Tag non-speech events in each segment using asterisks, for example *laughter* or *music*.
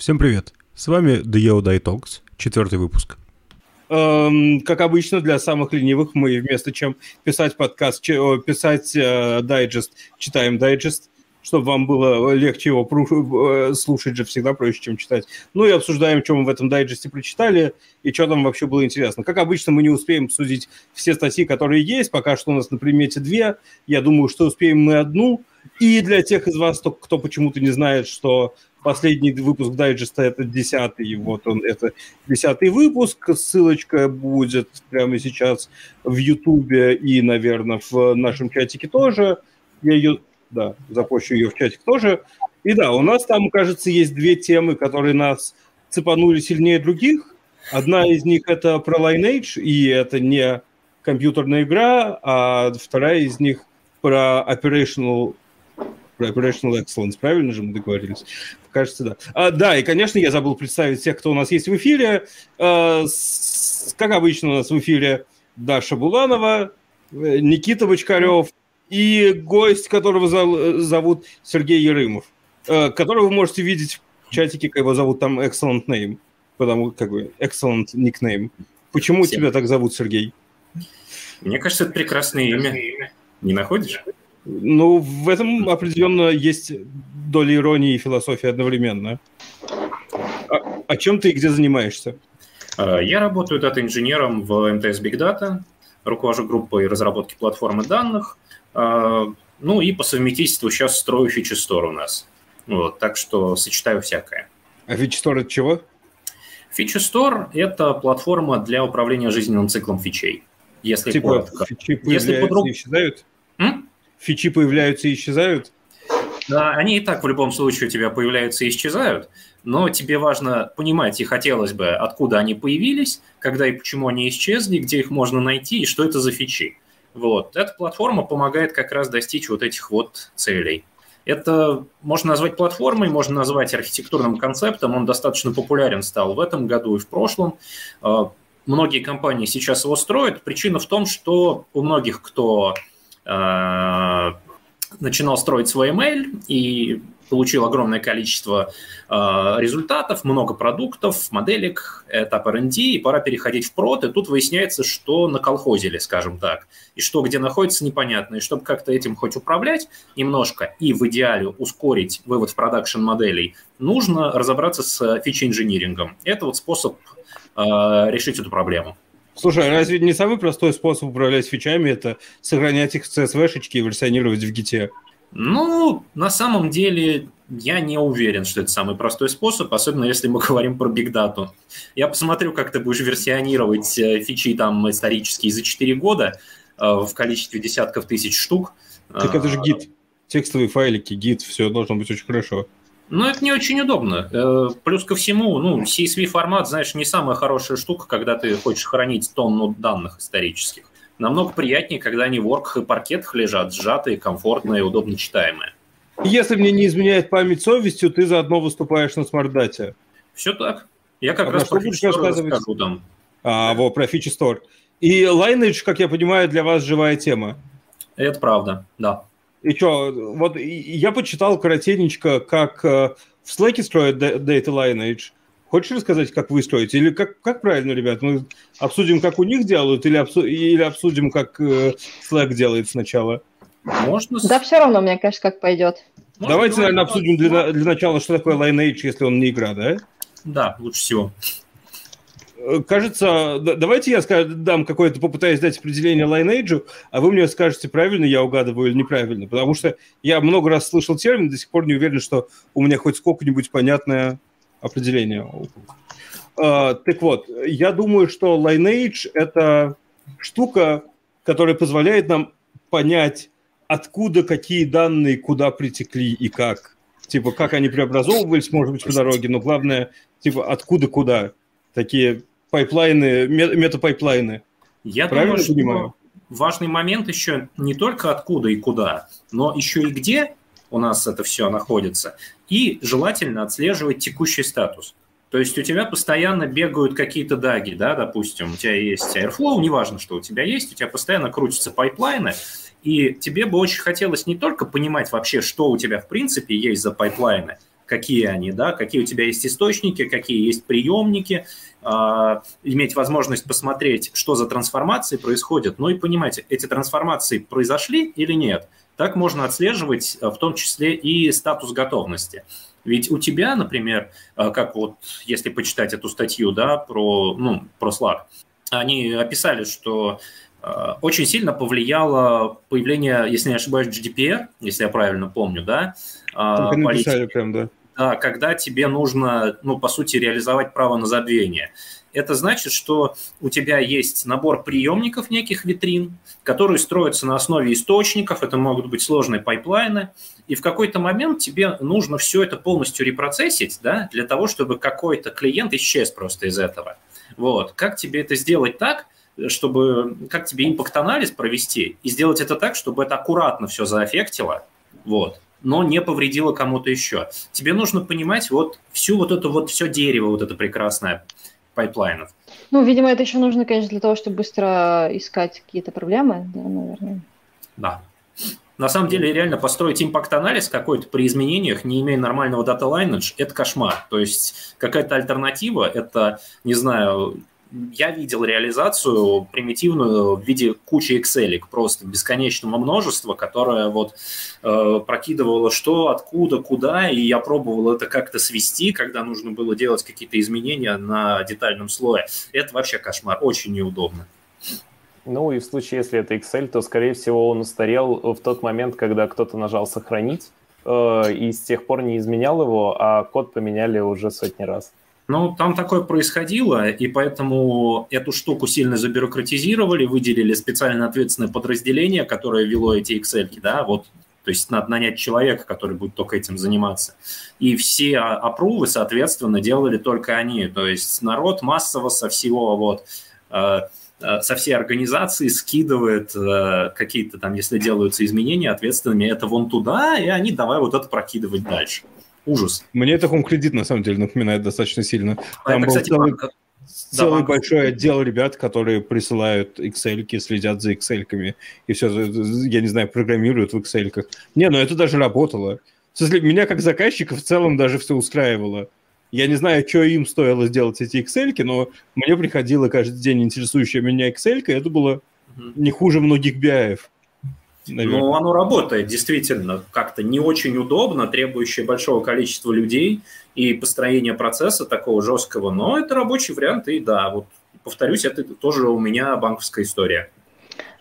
Всем привет! С вами The Yoda Talks, четвертый выпуск. Эм, как обычно, для самых ленивых мы вместо чем писать подкаст, писать э, дайджест, читаем дайджест, чтобы вам было легче его э, слушать же всегда проще, чем читать. Ну и обсуждаем, что мы в этом дайджесте прочитали и что там вообще было интересно. Как обычно, мы не успеем обсудить все статьи, которые есть. Пока что у нас на примете две. Я думаю, что успеем мы одну. И для тех из вас, кто, кто почему-то не знает, что Последний выпуск дайджеста это десятый, вот он, это десятый выпуск. Ссылочка будет прямо сейчас в Ютубе и, наверное, в нашем чатике тоже. Я ее, да, запущу ее в чатик тоже. И да, у нас там, кажется, есть две темы, которые нас цепанули сильнее других. Одна из них это про Lineage, и это не компьютерная игра, а вторая из них про Operational Operational Excellence, правильно же мы договорились? Кажется, да. А, да, и, конечно, я забыл представить тех, кто у нас есть в эфире. А, с, как обычно у нас в эфире Даша Буланова, э, Никита Бочкарев и гость, которого зовут Сергей Ерымов, а, которого вы можете видеть в чатике, как его зовут там Excellent Name, потому как бы Excellent Nickname. Почему Всем. тебя так зовут, Сергей? Мне кажется, это прекрасное имя. Не находишь? Ну, в этом определенно есть доля иронии и философии одновременно. А, а чем ты и где занимаешься? А, я работаю дата-инженером в МТС Big Data, руковожу группой разработки платформы данных, а, ну и по совместительству сейчас строю фичи-стор у нас. Вот, так что сочетаю всякое. А фичи-стор это чего? Фичи-стор – это платформа для управления жизненным циклом фичей. Если типа коротко. фичи Если подруг... исчезают? Фичи появляются и исчезают? Да, они и так в любом случае у тебя появляются и исчезают, но тебе важно понимать, и хотелось бы, откуда они появились, когда и почему они исчезли, где их можно найти и что это за фичи. Вот. Эта платформа помогает как раз достичь вот этих вот целей. Это можно назвать платформой, можно назвать архитектурным концептом. Он достаточно популярен стал в этом году и в прошлом. А, многие компании сейчас его строят. Причина в том, что у многих, кто Э, начинал строить свой email и получил огромное количество э, результатов, много продуктов, моделек, этап R&D, и пора переходить в прод, и тут выясняется, что наколхозили, скажем так, и что где находится непонятно, и чтобы как-то этим хоть управлять немножко и в идеале ускорить вывод в продакшн моделей, нужно разобраться с фичи-инжинирингом. Это вот способ э, решить эту проблему. Слушай, а разве не самый простой способ управлять фичами – это сохранять их в CSV-шечке и версионировать в гите? Ну, на самом деле, я не уверен, что это самый простой способ, особенно если мы говорим про Data. Я посмотрю, как ты будешь версионировать э, фичи там исторические за 4 года э, в количестве десятков тысяч штук. Так это же а, гид. Текстовые файлики, гид, все должно быть очень хорошо. Но это не очень удобно. Э, плюс ко всему, ну, CSV формат, знаешь, не самая хорошая штука, когда ты хочешь хранить тонну данных исторических. Намного приятнее, когда они в ворках и паркетах лежат, сжатые, комфортные, удобно читаемые. Если мне не изменяет память совестью, ты заодно выступаешь на смарт-дате. Все так. Я как а раз про будешь рассказывать? расскажу там. А, во, про Feature Store. И Lineage, как я понимаю, для вас живая тема. Это правда, да. И что, вот я почитал коротенечко, как э, в Slack строят Data Lineage. Хочешь рассказать, как вы строите? Или как, как правильно, ребят? Мы обсудим, как у них делают, или, обсу, или обсудим, как э, Slack делает сначала? Можно... Да все равно, мне кажется, как пойдет. Можно Давайте, наверное, обсудим для, для начала, что такое Lineage, если он не игра, да? Да, лучше всего. Э, кажется, давайте я дам какое-то, попытаюсь дать определение Lineage, а вы мне скажете, правильно я угадываю или неправильно, потому что я много раз слышал термин, до сих пор не уверен, что у меня хоть сколько-нибудь понятное определение. Uh, так вот, я думаю, что Lineage – это штука, которая позволяет нам понять, откуда какие данные куда притекли и как. Типа, как они преобразовывались, может быть, по дороге, но главное, типа, откуда куда. Такие пайплайны, метапайплайны. Я Правильно думаю, что понимаю? важный момент еще не только откуда и куда, но еще и где у нас это все находится, и желательно отслеживать текущий статус. То есть у тебя постоянно бегают какие-то даги, да, допустим, у тебя есть Airflow, неважно, что у тебя есть, у тебя постоянно крутятся пайплайны, и тебе бы очень хотелось не только понимать вообще, что у тебя в принципе есть за пайплайны, какие они, да, какие у тебя есть источники, какие есть приемники, а, иметь возможность посмотреть, что за трансформации происходят, ну и понимать, эти трансформации произошли или нет. Так можно отслеживать в том числе и статус готовности. Ведь у тебя, например, как вот если почитать эту статью да, про, ну, про Slack, они описали, что очень сильно повлияло появление, если не ошибаюсь, GDPR, если я правильно помню, да? Только написали прям, да. Да, когда тебе нужно, ну, по сути, реализовать право на забвение. Это значит, что у тебя есть набор приемников неких витрин, которые строятся на основе источников, это могут быть сложные пайплайны, и в какой-то момент тебе нужно все это полностью репроцессить, да, для того, чтобы какой-то клиент исчез просто из этого. Вот. Как тебе это сделать так, чтобы, как тебе impact-анализ провести и сделать это так, чтобы это аккуратно все заэффектило, вот, но не повредило кому-то еще. Тебе нужно понимать вот всю вот это вот все дерево, вот это прекрасное пайплайнов. Ну, видимо, это еще нужно, конечно, для того, чтобы быстро искать какие-то проблемы, да, наверное. Да. На самом деле, реально построить impact-анализ какой-то при изменениях, не имея нормального data lineage, это кошмар. То есть какая-то альтернатива, это, не знаю, я видел реализацию примитивную в виде кучи Excel, просто бесконечного множества, которое вот э, прокидывало что, откуда, куда, и я пробовал это как-то свести, когда нужно было делать какие-то изменения на детальном слое. Это вообще кошмар, очень неудобно. Ну и в случае, если это Excel, то, скорее всего, он устарел в тот момент, когда кто-то нажал «Сохранить», э, и с тех пор не изменял его, а код поменяли уже сотни раз. Ну, там такое происходило, и поэтому эту штуку сильно забюрократизировали, выделили специально ответственное подразделение, которое вело эти Excel, да, вот то есть надо нанять человека, который будет только этим заниматься. И все опрувы, соответственно, делали только они. То есть народ массово со всего вот э, э, со всей организации скидывает э, какие-то там, если делаются изменения ответственными, это вон туда, и они давай вот это прокидывать дальше. Ужас. Мне это Home Credit, на самом деле, напоминает достаточно сильно. А Там это, был кстати, целый, банк. целый да, большой отдел ребят, которые присылают Excel, следят за Excel, и все, я не знаю, программируют в Excel. -ках. Не, ну это даже работало. В смысле, меня как заказчика в целом даже все устраивало. Я не знаю, что им стоило сделать эти Excel, но мне приходило каждый день интересующая меня Excel, и это было не хуже многих BI. Наверное. Но оно работает действительно как-то не очень удобно, требующее большого количества людей и построения процесса такого жесткого, но это рабочий вариант, и да, вот повторюсь, это тоже у меня банковская история.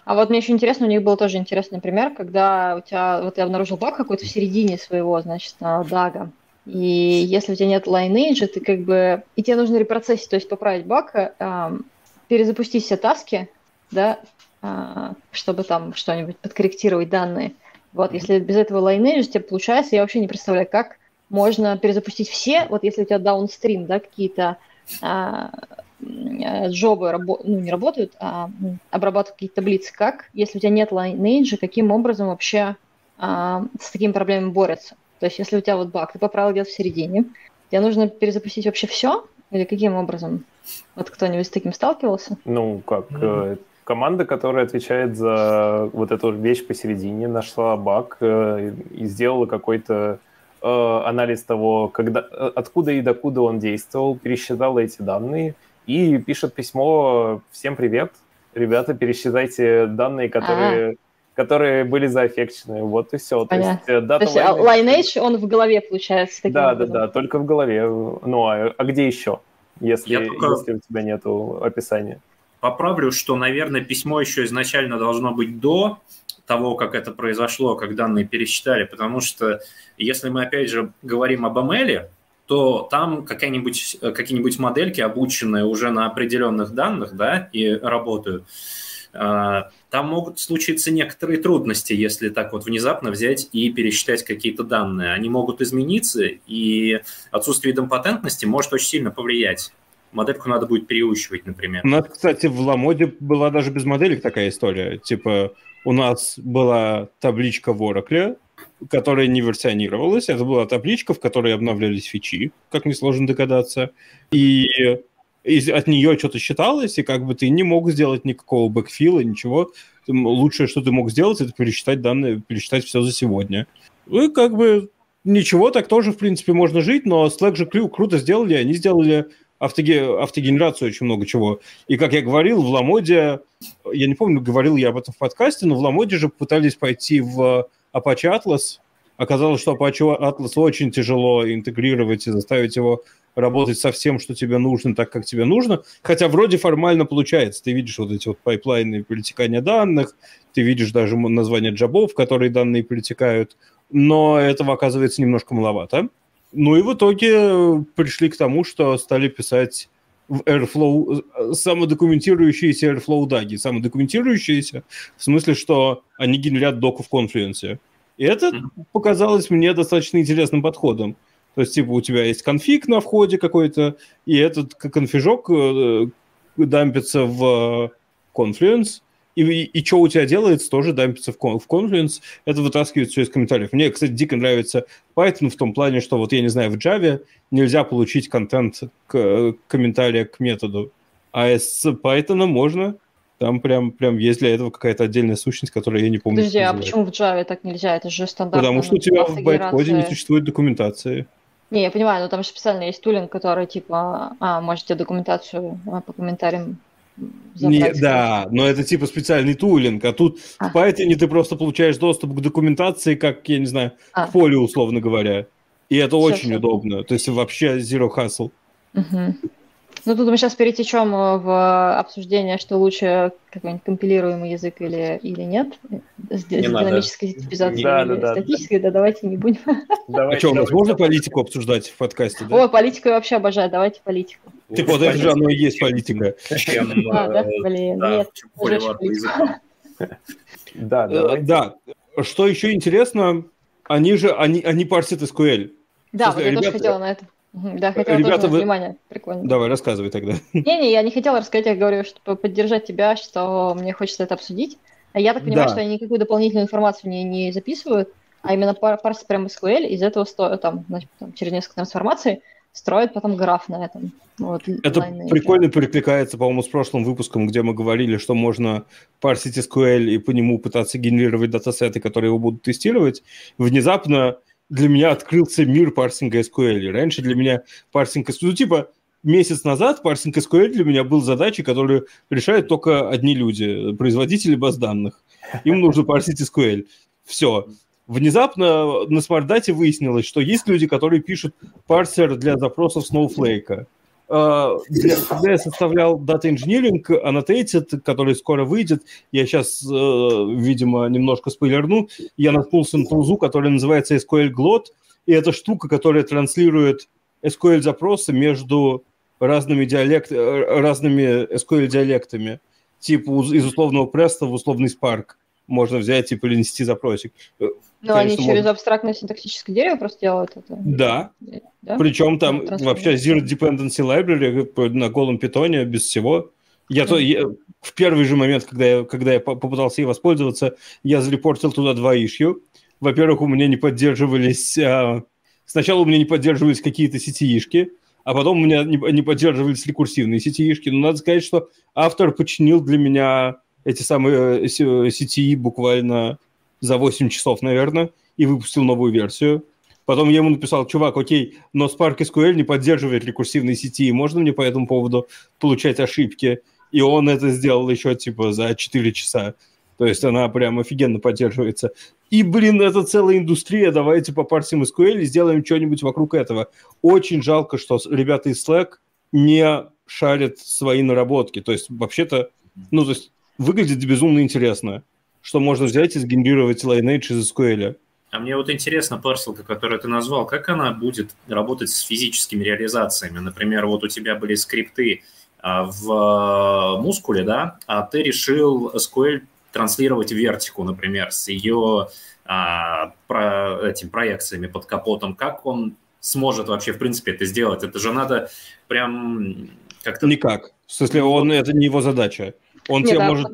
А вот мне еще интересно, у них был тоже интересный пример, когда у тебя, вот я обнаружил баг какой-то в середине своего, значит, дага, и если у тебя нет Lineage, ты как бы, и тебе нужно репроцессить, то есть поправить баг, э, перезапустить все таски, да, чтобы там что-нибудь подкорректировать данные. Вот, если без этого Lineage тебе получается, я вообще не представляю, как можно перезапустить все, вот если у тебя даунстрим, да, какие-то а, джобы рабо- ну, не работают, а обрабатывают какие-то таблицы, как, если у тебя нет Lineage, каким образом вообще а, с такими проблемами борются? То есть, если у тебя вот баг, ты поправил где-то в середине, тебе нужно перезапустить вообще все? Или каким образом? Вот кто-нибудь с таким сталкивался? Ну, как, mm-hmm команда, которая отвечает за вот эту вещь посередине, нашла баг э, и сделала какой-то э, анализ того, когда, э, откуда и докуда он действовал, пересчитала эти данные и пишет письмо «Всем привет, ребята, пересчитайте данные, которые...» которые были заэффекчены. Вот и все. Понятно. То есть, дата То есть Lineage, он в голове, получается, таким Да, образом. да, да, только в голове. Ну, а, а где еще, если, только... если у тебя нету описания? Поправлю, что, наверное, письмо еще изначально должно быть до того, как это произошло, как данные пересчитали, потому что если мы, опять же, говорим об ML, то там какие-нибудь какие модельки, обученные уже на определенных данных, да, и работают, а, там могут случиться некоторые трудности, если так вот внезапно взять и пересчитать какие-то данные. Они могут измениться, и отсутствие идемпотентности может очень сильно повлиять модельку надо будет переучивать, например. У нас, кстати, в Ламоде была даже без моделек такая история. Типа, у нас была табличка в Oracle, которая не версионировалась. Это была табличка, в которой обновлялись фичи, как несложно догадаться. И и от нее что-то считалось, и как бы ты не мог сделать никакого бэкфила, ничего. Лучшее, что ты мог сделать, это пересчитать данные, пересчитать все за сегодня. И как бы ничего, так тоже, в принципе, можно жить, но Slack же кру- круто сделали, они сделали автоге- автогенерацию очень много чего. И, как я говорил, в Ламоде, я не помню, говорил я об этом в подкасте, но в Ламоде же пытались пойти в Apache Atlas. Оказалось, что Apache Atlas очень тяжело интегрировать и заставить его работать со всем, что тебе нужно, так, как тебе нужно. Хотя вроде формально получается. Ты видишь вот эти вот пайплайны перетекания данных, ты видишь даже название джабов, в которые данные перетекают, но этого оказывается немножко маловато. Ну и в итоге пришли к тому, что стали писать в Airflow самодокументирующиеся Airflow даги. Самодокументирующиеся в смысле, что они генерят доку в Confluence. И это показалось мне достаточно интересным подходом. То есть, типа, у тебя есть конфиг на входе какой-то, и этот конфижок э, дампится в Confluence, и, и, и что у тебя делается, тоже дампится в, в Confluence, это вытаскивает все из комментариев. Мне, кстати, дико нравится Python в том плане, что вот, я не знаю, в Java нельзя получить контент к комментария к методу, а с Python можно. Там прям, прям есть для этого какая-то отдельная сущность, которую я не помню. Подожди, а почему в Java так нельзя? Это же стандартно. Потому что у тебя в байткоде не существует документации. Не, я понимаю, но там же специально есть тулинг, который типа, а, можете документацию а, по комментариям не, да, но это типа специальный тулинг, а тут а. в Python ты просто получаешь доступ к документации, как, я не знаю, а. к полю, условно говоря. И это все, очень все. удобно. То есть вообще zero hustle. Угу. Ну, тут мы сейчас перетечем э, в обсуждение, что лучше какой-нибудь компилируемый язык или, или нет. С, с динамической типизацией да, или да, статической, да. да, давайте не будем. *laughs* Давайте, а что, у нас можно политику обсуждать в подкасте, да? Ой, политику я вообще обожаю, давайте политику. Типа вот это же оно и есть политика. *laughs* А, да, блин, нет, Да, э, да. Что еще интересно, они же, они, они парсят SQL. Да, вот я тоже хотела на это. Да, хотела Ребята, тоже вы... внимание. Прикольно. Давай, рассказывай тогда. *laughs* Не-не, я не хотела рассказать, я говорю, чтобы поддержать тебя, что мне хочется это обсудить. А я так понимаю, да. что они никакую дополнительную информацию не, не записывают, а именно пар парсят прям SQL, из этого стоит, там, значит, там, через несколько трансформаций строят потом граф на этом. Вот, это прикольно еще. перекликается, по-моему, с прошлым выпуском, где мы говорили, что можно парсить SQL и по нему пытаться генерировать датасеты, которые его будут тестировать. Внезапно для меня открылся мир парсинга SQL. Раньше для меня парсинг SQL, ну, типа, месяц назад парсинг SQL для меня был задачей, которую решают только одни люди, производители баз данных. Им нужно парсить SQL. Все. Внезапно на смарт-дате выяснилось, что есть люди, которые пишут парсер для запросов Snowflake. А, когда я составлял Data Engineering Annotated, который скоро выйдет, я сейчас, э, видимо, немножко спойлерну, я наткнулся на тулзу, которая называется SQL Glot, и это штука, которая транслирует SQL-запросы между разными, диалект, э, разными SQL-диалектами, типа из условного Presto в условный Spark можно взять и перенести запросик. Э, ну, они через можно... абстрактное синтаксическое дерево просто делают это? Да. да? Причем там ну, вообще Zero Dependency Library на голом питоне без всего. Я, mm-hmm. то, я в первый же момент, когда я, когда я попытался ей воспользоваться, я зарепортил туда два ишью. Во-первых, у меня не поддерживались... А... Сначала у меня не поддерживались какие-то сетиишки, а потом у меня не, не поддерживались рекурсивные сетиишки. Но надо сказать, что автор починил для меня эти самые CTE э, буквально за 8 часов, наверное, и выпустил новую версию. Потом я ему написал, чувак, окей, но Spark SQL не поддерживает рекурсивные сети, можно мне по этому поводу получать ошибки? И он это сделал еще типа за 4 часа. То есть она прям офигенно поддерживается. И, блин, это целая индустрия, давайте попарсим SQL и сделаем что-нибудь вокруг этого. Очень жалко, что ребята из Slack не шарят свои наработки. То есть, вообще-то, ну, то есть, выглядит безумно интересно, что можно взять и сгенерировать Lineage из SQL. А мне вот интересно, парсилка, которую ты назвал, как она будет работать с физическими реализациями? Например, вот у тебя были скрипты а, в мускуле, да, а ты решил SQL транслировать в вертику, например, с ее а, про, этим проекциями под капотом. Как он сможет вообще, в принципе, это сделать? Это же надо прям как-то... Никак. В смысле, он, это не его задача. Он тебе может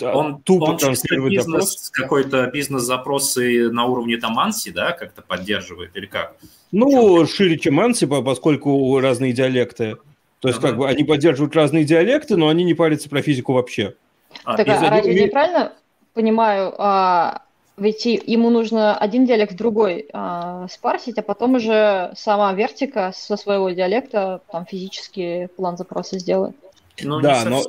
он тупо он транслирует бизнес, какой-то бизнес-запросы на уровне там Анси, да, как-то поддерживает или как? Ну, шире, чем Анси, поскольку разные диалекты. То есть, ага. как бы, они поддерживают разные диалекты, но они не парятся про физику вообще. А, так, а разве я неправильно понимаю, а, ведь ему нужно один диалект в другой э, спарсить, а потом уже сама вертика со своего диалекта там физически план запроса сделает. Ну, да, но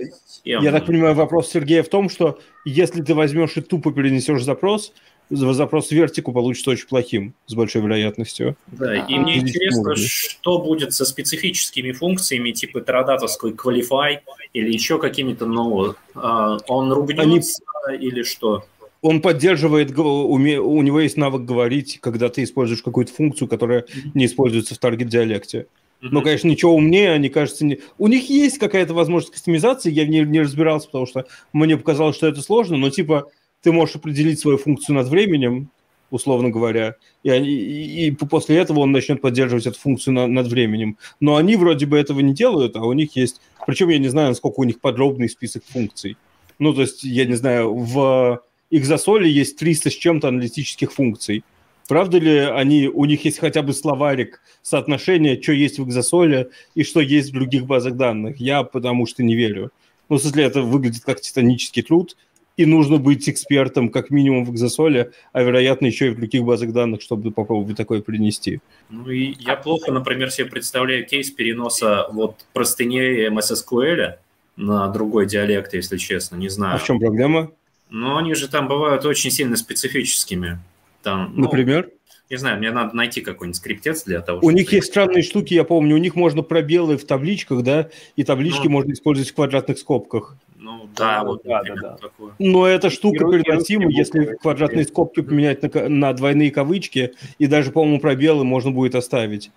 я так понимаю, вопрос Сергея в том, что если ты возьмешь и тупо перенесешь запрос, запрос в вертику получится очень плохим, с большой вероятностью. Да, и мне интересно, что будет со специфическими функциями типа терадатовской qualify или еще какими-то, ну, он ругнется Они... или что? Он поддерживает, у него есть навык говорить, когда ты используешь какую-то функцию, которая не используется в таргет-диалекте. Но, конечно, ничего умнее, они, кажется, не... У них есть какая-то возможность кастомизации, я в ней не разбирался, потому что мне показалось, что это сложно, но, типа, ты можешь определить свою функцию над временем, условно говоря, и, они, и, и после этого он начнет поддерживать эту функцию на, над временем. Но они вроде бы этого не делают, а у них есть... Причем я не знаю, насколько у них подробный список функций. Ну, то есть, я не знаю, в Exasol есть 300 с чем-то аналитических функций. Правда ли они, у них есть хотя бы словарик соотношения, что есть в Exasol и что есть в других базах данных? Я потому что не верю. Ну, в смысле, это выглядит как титанический труд, и нужно быть экспертом как минимум в Exasol, а вероятно еще и в других базах данных, чтобы попробовать такое принести. Ну и я плохо, например, себе представляю кейс переноса вот простыней MS SQL на другой диалект, если честно, не знаю. А в чем проблема? Ну, они же там бывают очень сильно специфическими. Там, ну, Например? Не знаю, мне надо найти какой-нибудь скриптец для того, У них есть странные штуки, я помню, у них можно пробелы в табличках, да, и таблички ну, можно использовать в квадратных скобках. Ну да, да вот, да, да, да. Такое. Но эта штука переносима, если квадратные скобки поменять на, на двойные кавычки, и даже, по-моему, пробелы можно будет оставить.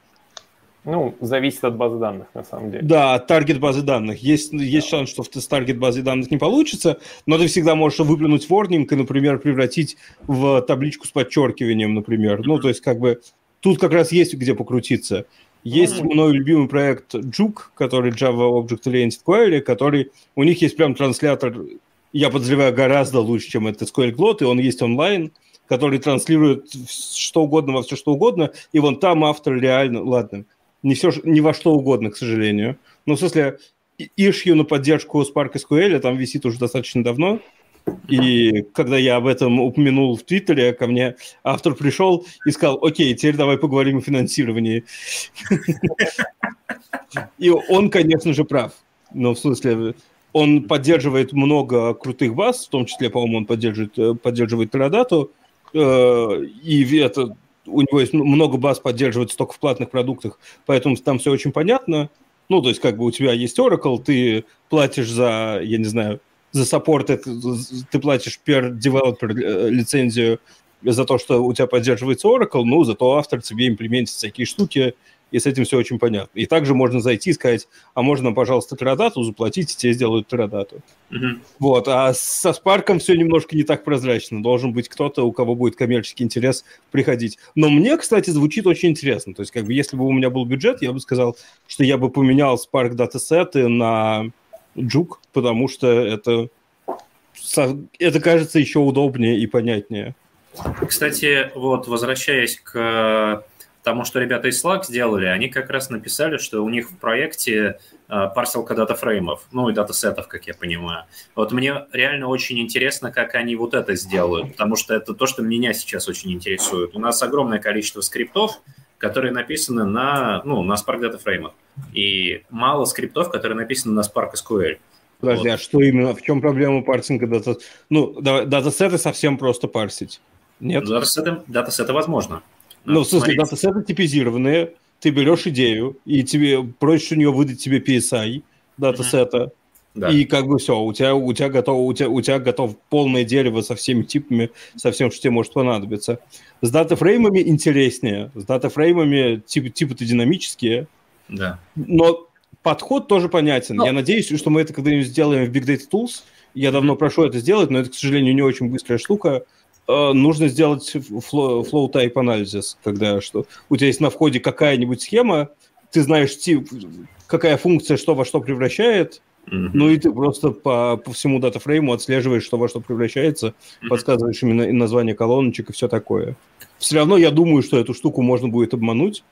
Ну, зависит от базы данных, на самом деле. Да, от таргет базы данных. Есть, да. есть шанс, что с таргет базы данных не получится, но ты всегда можешь выплюнуть ворнинг и, например, превратить в табличку с подчеркиванием, например. Ну, то есть, как бы, тут как раз есть где покрутиться. Есть mm-hmm. мой любимый проект Juke, который Java Object Oriented Query, который, у них есть прям транслятор, я подозреваю, гораздо лучше, чем этот SQL Glot, и он есть онлайн, который транслирует что угодно во все что угодно, и вон там автор реально, ладно, не, все, не во что угодно, к сожалению. Ну, в смысле, ишью на поддержку Spark SQL там висит уже достаточно давно. И когда я об этом упомянул в Твиттере, ко мне автор пришел и сказал, окей, теперь давай поговорим о финансировании. И он, конечно же, прав. Ну, в смысле, он поддерживает много крутых баз, в том числе, по-моему, он поддерживает, поддерживает Teradata, э, и это у него есть много баз поддерживается только в платных продуктах, поэтому там все очень понятно. Ну, то есть, как бы у тебя есть Oracle, ты платишь за, я не знаю, за саппорт, ты платишь per developer э, лицензию за то, что у тебя поддерживается Oracle, ну, зато автор тебе имплементит всякие штуки, и с этим все очень понятно. И также можно зайти и сказать, а можно, пожалуйста, Терадату заплатить, и тебе сделают Терадату. Mm-hmm. Вот, а со Спарком все немножко не так прозрачно. Должен быть кто-то, у кого будет коммерческий интерес приходить. Но мне, кстати, звучит очень интересно. То есть, как бы, если бы у меня был бюджет, я бы сказал, что я бы поменял Spark датасеты на Juke, потому что это, это кажется еще удобнее и понятнее. Кстати, вот возвращаясь к тому, что ребята из Slack сделали, они как раз написали, что у них в проекте э, парсилка датафреймов, ну и датасетов, как я понимаю. Вот мне реально очень интересно, как они вот это сделают, потому что это то, что меня сейчас очень интересует. У нас огромное количество скриптов, которые написаны на, ну, на Spark датафреймах, и мало скриптов, которые написаны на Spark SQL. Подожди, вот. а что именно, в чем проблема парсинга дата? Ну, датасеты совсем просто парсить. Нет? Датасеты, датасеты возможно. Ну, в смысле, датасеты типизированные, ты берешь идею, и тебе просишь у нее выдать тебе PSI датасета, mm-hmm. Да. И как бы все, у тебя, у тебя готово, у тебя, у тебя готов полное дерево со всеми типами, со всем, что тебе может понадобиться. С датафреймами интереснее. С датафреймами типа, типа-то динамические. Да. Но подход тоже понятен. Но... Я надеюсь, что мы это когда-нибудь сделаем в Big Data Tools. Я давно mm-hmm. прошу это сделать, но это, к сожалению, не очень быстрая штука. Э, нужно сделать flow type анализ, когда что у тебя есть на входе какая-нибудь схема, ты знаешь тип, какая функция что во что превращает, mm-hmm. ну и ты просто по, по всему датафрейму отслеживаешь, что во что превращается, mm-hmm. подсказываешь именно название колоночек и все такое. Все равно я думаю, что эту штуку можно будет обмануть.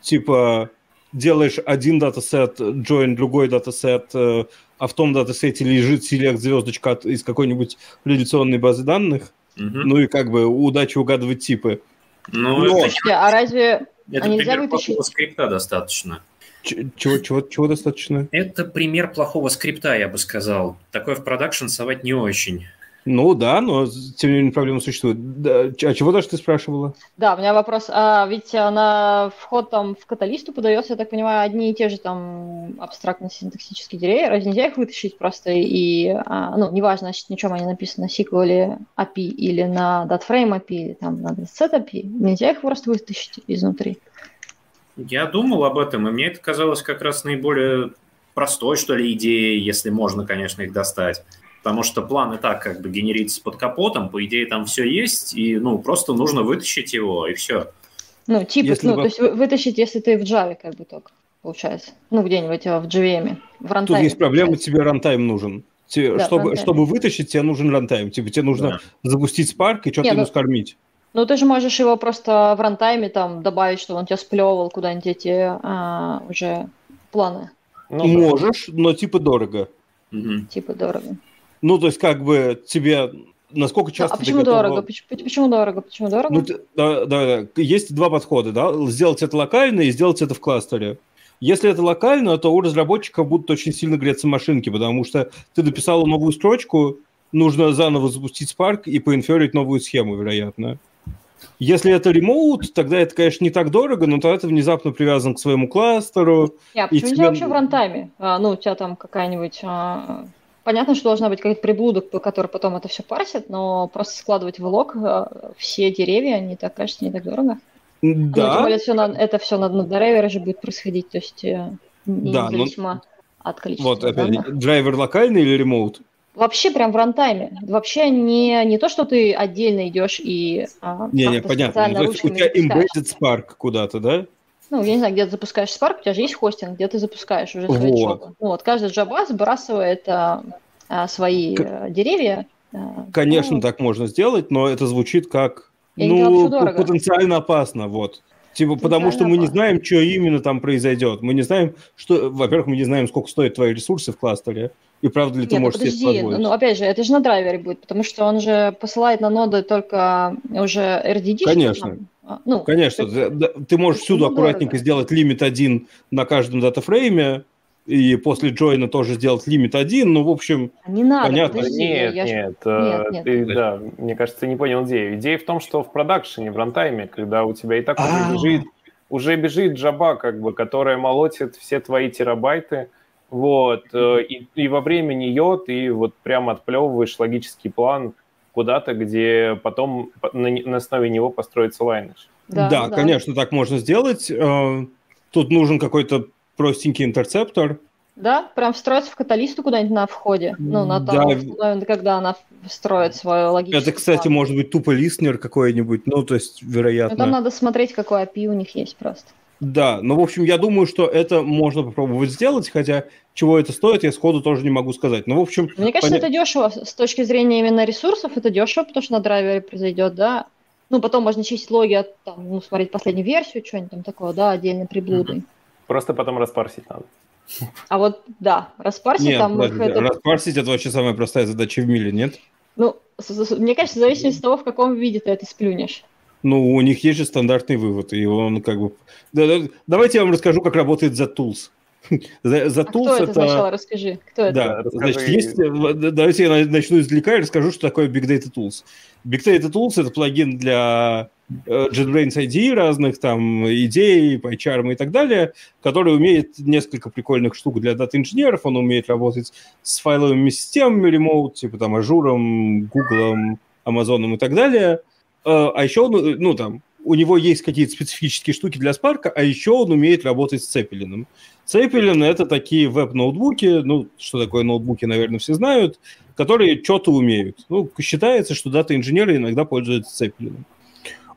Типа делаешь один датасет, join другой датасет, э, а в том датасете лежит select звездочка из какой-нибудь реляционной базы данных, Ну и как бы удачи угадывать типы. Ну, Но- это, а разве... это а нельзя пример вытащить? плохого скрипта достаточно. Ч- чего, чего, чего достаточно? Это пример плохого скрипта, я бы сказал. Такое в продакшн совать не очень. Ну да, но тем не менее проблема существует. Да, а чего даже ты спрашивала? Да, у меня вопрос. А ведь на вход там в каталисту подается, я так понимаю, одни и те же там абстрактно-синтаксические деревья. Разве нельзя их вытащить просто и, а, ну, неважно, значит, ничем они написаны на SQL API или на DatFrame API, или там на set API, нельзя их просто вытащить изнутри. Я думал об этом, и мне это казалось как раз наиболее простой, что ли, идеей, если можно, конечно, их достать. Потому что план и так как бы генерится под капотом, по идее там все есть, и ну просто нужно вытащить его, и все. Ну, типа, Если ну, бы- то есть вы- вытащить, если ты в Java как бы только, получается. Ну, где-нибудь а, в JVM, в Тут рантайме. есть проблема, получается. тебе рантайм нужен. Те- Да, чтобы, рантайм. чтобы вытащить, тебе нужен рантайм. Типа, тебе нужно запустить Spark и что-то Не, ему ну- скормить. Ну, ты же можешь его просто в рантайме там добавить, чтобы он тебя сплевывал куда-нибудь эти а, уже планы, Ну, да. Можешь, но типа дорого. Мгм. типа дорого. Ну, то есть, как бы тебе... Насколько Ну, часто а почему готова- дорого? Поч- поч- Почему дорого? Почему дорого? Ну, ты- да, да, да. Есть два подхода, да? Сделать это локально и сделать это в кластере. Если это локально, то у разработчиков будут очень сильно греться машинки, потому что ты написала новую строчку, нужно заново запустить Spark и поинферить новую схему, вероятно. Если это ремоут, тогда это, конечно, не так дорого, но тогда ты внезапно привязан к своему кластеру. Не, а почему тебе- нельзя вообще в рантайме? А, ну, у тебя там какая-нибудь... а, Понятно, что должна быть какая-то приблуда, которая потом это все парсит, но просто складывать в лог а, все деревья, не так, кажется, не так дорого. Ну, тем Да, более всё на- это все на, на драйвере же будет происходить, то есть э, не- Да, но- независимо от количества вот опять, данных. драйвер локальный или ремоут? Вообще прям в рантайме. Вообще не, не то, что ты отдельно идешь и а, Не-не, как-то понятно. Ну, у тебя embedded Spark куда-то, да? Ну, я не знаю, где ты запускаешь Spark, у тебя же есть хостинг, где ты запускаешь уже свои Вот. джобы. Ну, вот, каждый джаба сбрасывает а, а, свои К- э, деревья. а, Конечно, ну, так можно сделать, но это звучит как Я ну, дорого. потенциально опасно, вот. Типа, потому что мы не знаем, что именно там произойдет. Мы не знаем, что, во-первых, мы не знаем, сколько стоят твои ресурсы в кластере, и правда ли ты Нет, ну можешь себе подожди, позволить. ну опять же, это же на драйвере будет, потому что он же посылает на ноды только уже RDD. Конечно. Ну, Конечно, ты, да, ты можешь всюду Ну, аккуратненько дорого. сделать лимит один на каждом датафрейме, и после джойна тоже сделать лимит один, ну, в общем, не надо, понятно. подожди, Нет, я нет, э, Нет, нет. ты, да, мне кажется, ты не понял идею. Идея в том, что в продакшене, в рантайме, когда у тебя и так А. уже бежит, уже бежит джаба, как бы, которая молотит все твои терабайты, вот, э, и, и во время нее ты вот прям отплевываешь логический план куда-то, где потом по- на, на основе него построится лайнаж. да, конечно, так можно сделать. Э, Тут нужен какой-то простенький интерцептор, Да, прям встроиться в каталисту куда-нибудь на входе. Ну, на Да. том, момент, когда она строит свою логическую. Это, кстати, может быть тупо листнер какой-нибудь, ну, то есть, вероятно. там надо смотреть, какой API у них есть просто. Да, ну, в общем, я думаю, что это можно попробовать сделать, хотя чего это стоит, я сходу тоже не могу сказать. Ну, в общем, Мне кажется, поня- это дешево с точки зрения именно ресурсов, это дешево, потому что на драйвере произойдет, да. Ну, потом можно чистить логи, от, там, ну, смотреть последнюю версию, что-нибудь там такого, да, отдельной приблудой. Просто потом распарсить надо. А вот, да, распарсить нет, там это- распарсить это вообще самая простая задача в мире, нет? Ну, мне кажется, в зависимости от того, в каком виде ты это сплюнешь. Ну, у них есть же стандартный вывод, и он как бы... Да, да, давайте я вам расскажу, как работает Z-Tools. *laughs* А Z-Tools кто это сначала, расскажи. Кто это? Да, Расскажи. значит, есть, э, давайте я на- начну издалека и расскажу, что такое Big Data Tools. Big Data Tools — это плагин для э, JetBrains ID разных, там, идей, PyCharm и так далее, который умеет несколько прикольных штук для дата-инженеров, он умеет работать с файловыми системами remote, типа там Ажуром, Гуглом, Амазоном и так далее. Э, А еще он, э, ну, там, у него есть какие-то специфические штуки для Spark, а еще он умеет работать с Цепелином. Цепелин — это такие веб-ноутбуки, ну, что такое ноутбуки, наверное, все знают, которые что-то умеют. Ну, считается, что дата-инженеры иногда пользуются Цепелином.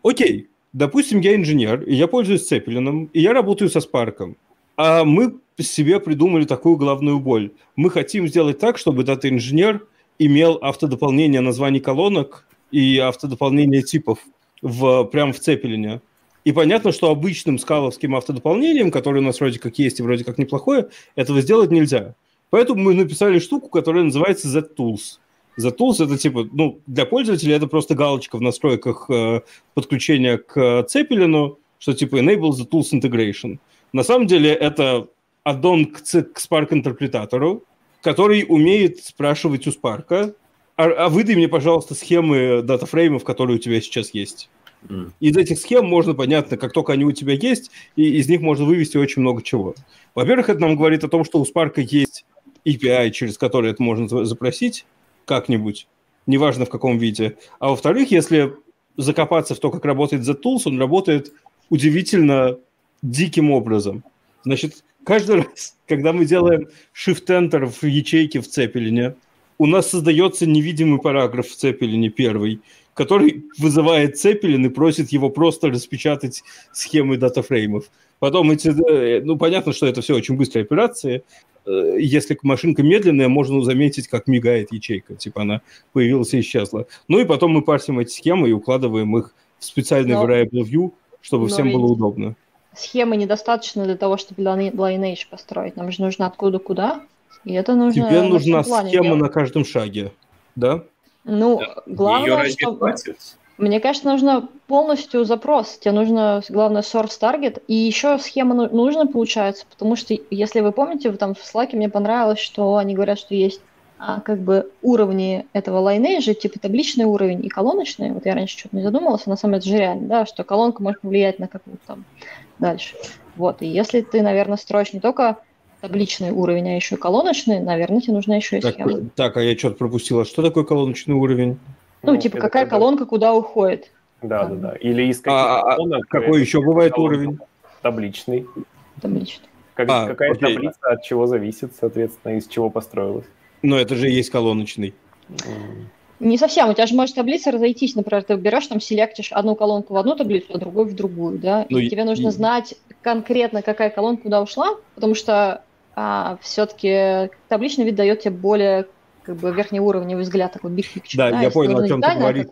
Окей, допустим, я инженер, и я пользуюсь Цепелином, и я работаю со Спарком. А мы себе придумали такую главную боль. Мы хотим сделать так, чтобы дата-инженер имел автодополнение названий колонок и автодополнение типов в, прямо в Цепелине. И понятно, что обычным скаловским автодополнением, которое у нас вроде как есть и вроде как неплохое, этого сделать нельзя. Поэтому мы написали штуку, которая называется Z-Tools. ZTools это типа, ну, для пользователя это просто галочка в настройках э, подключения к Цепелину, что типа enable ZTools integration. На самом деле это аддон к, к Spark интерпретатору, который умеет спрашивать у Spark, а, а выдай мне, пожалуйста, схемы датафреймов, которые у тебя сейчас есть. Mm. Из этих схем можно, понятно, как только они у тебя есть, и из них можно вывести очень много чего. Во-первых, это нам говорит о том, что у Spark есть API, через который это можно запросить как-нибудь, неважно в каком виде. А во-вторых, если закопаться в то, как работает Z-Tools, он работает удивительно диким образом. Значит, каждый *laughs* раз, когда мы делаем Shift-Enter в ячейке в Цепелине, у нас создается невидимый параграф в Цепелине первый, который вызывает Цепелин и просит его просто распечатать схемы датафреймов. Потом эти, э, ну, понятно, что это все очень быстрые операции. Э, если машинка медленная, можно заметить, как мигает ячейка. Типа она появилась и исчезла. Ну и потом мы парсим эти схемы и укладываем их в специальный Но... variable view, чтобы Но всем было удобно схемы недостаточно для того, чтобы Lineage построить. Нам же нужно откуда куда. И это нужно... Тебе нужна схема делать. на каждом шаге, да? Ну, да. главное, что... Мне кажется, нужно полностью запрос. Тебе нужно, главное, source target. И еще схема ну, нужна, получается, потому что, если вы помните, там в Slack мне понравилось, что они говорят, что есть а, как бы уровни этого Lineage, типа табличный уровень и колоночный. Вот я раньше что-то не задумывался, на самом деле это же реально, да, что колонка может повлиять на какую-то там дальше. Вот, и если ты, наверное, строишь не только табличный уровень, а еще и колоночный, наверное, тебе нужна еще и так, схема. Так, а я что-то пропустила. Что такое колоночный уровень? Ну, ну типа, какая когда... колонка куда уходит. Да, да, да. Или из каких а, а колонок... Какой еще бывает уровень? Табличный. Табличный. Как, а, какая окей. таблица от чего зависит, соответственно, из чего построилась. Но это же и есть колоночный. Не совсем. У тебя же может таблица разойтись. Например, ты берешь, там, селектишь одну колонку в одну таблицу, а другую в другую, да? Ну, и, и тебе нужно и... знать конкретно, какая колонка куда ушла, потому что а, все-таки табличный вид дает тебе более как бы верхнеуровневый взгляд, такой big picture. Да, да я понял, о чем ты говоришь.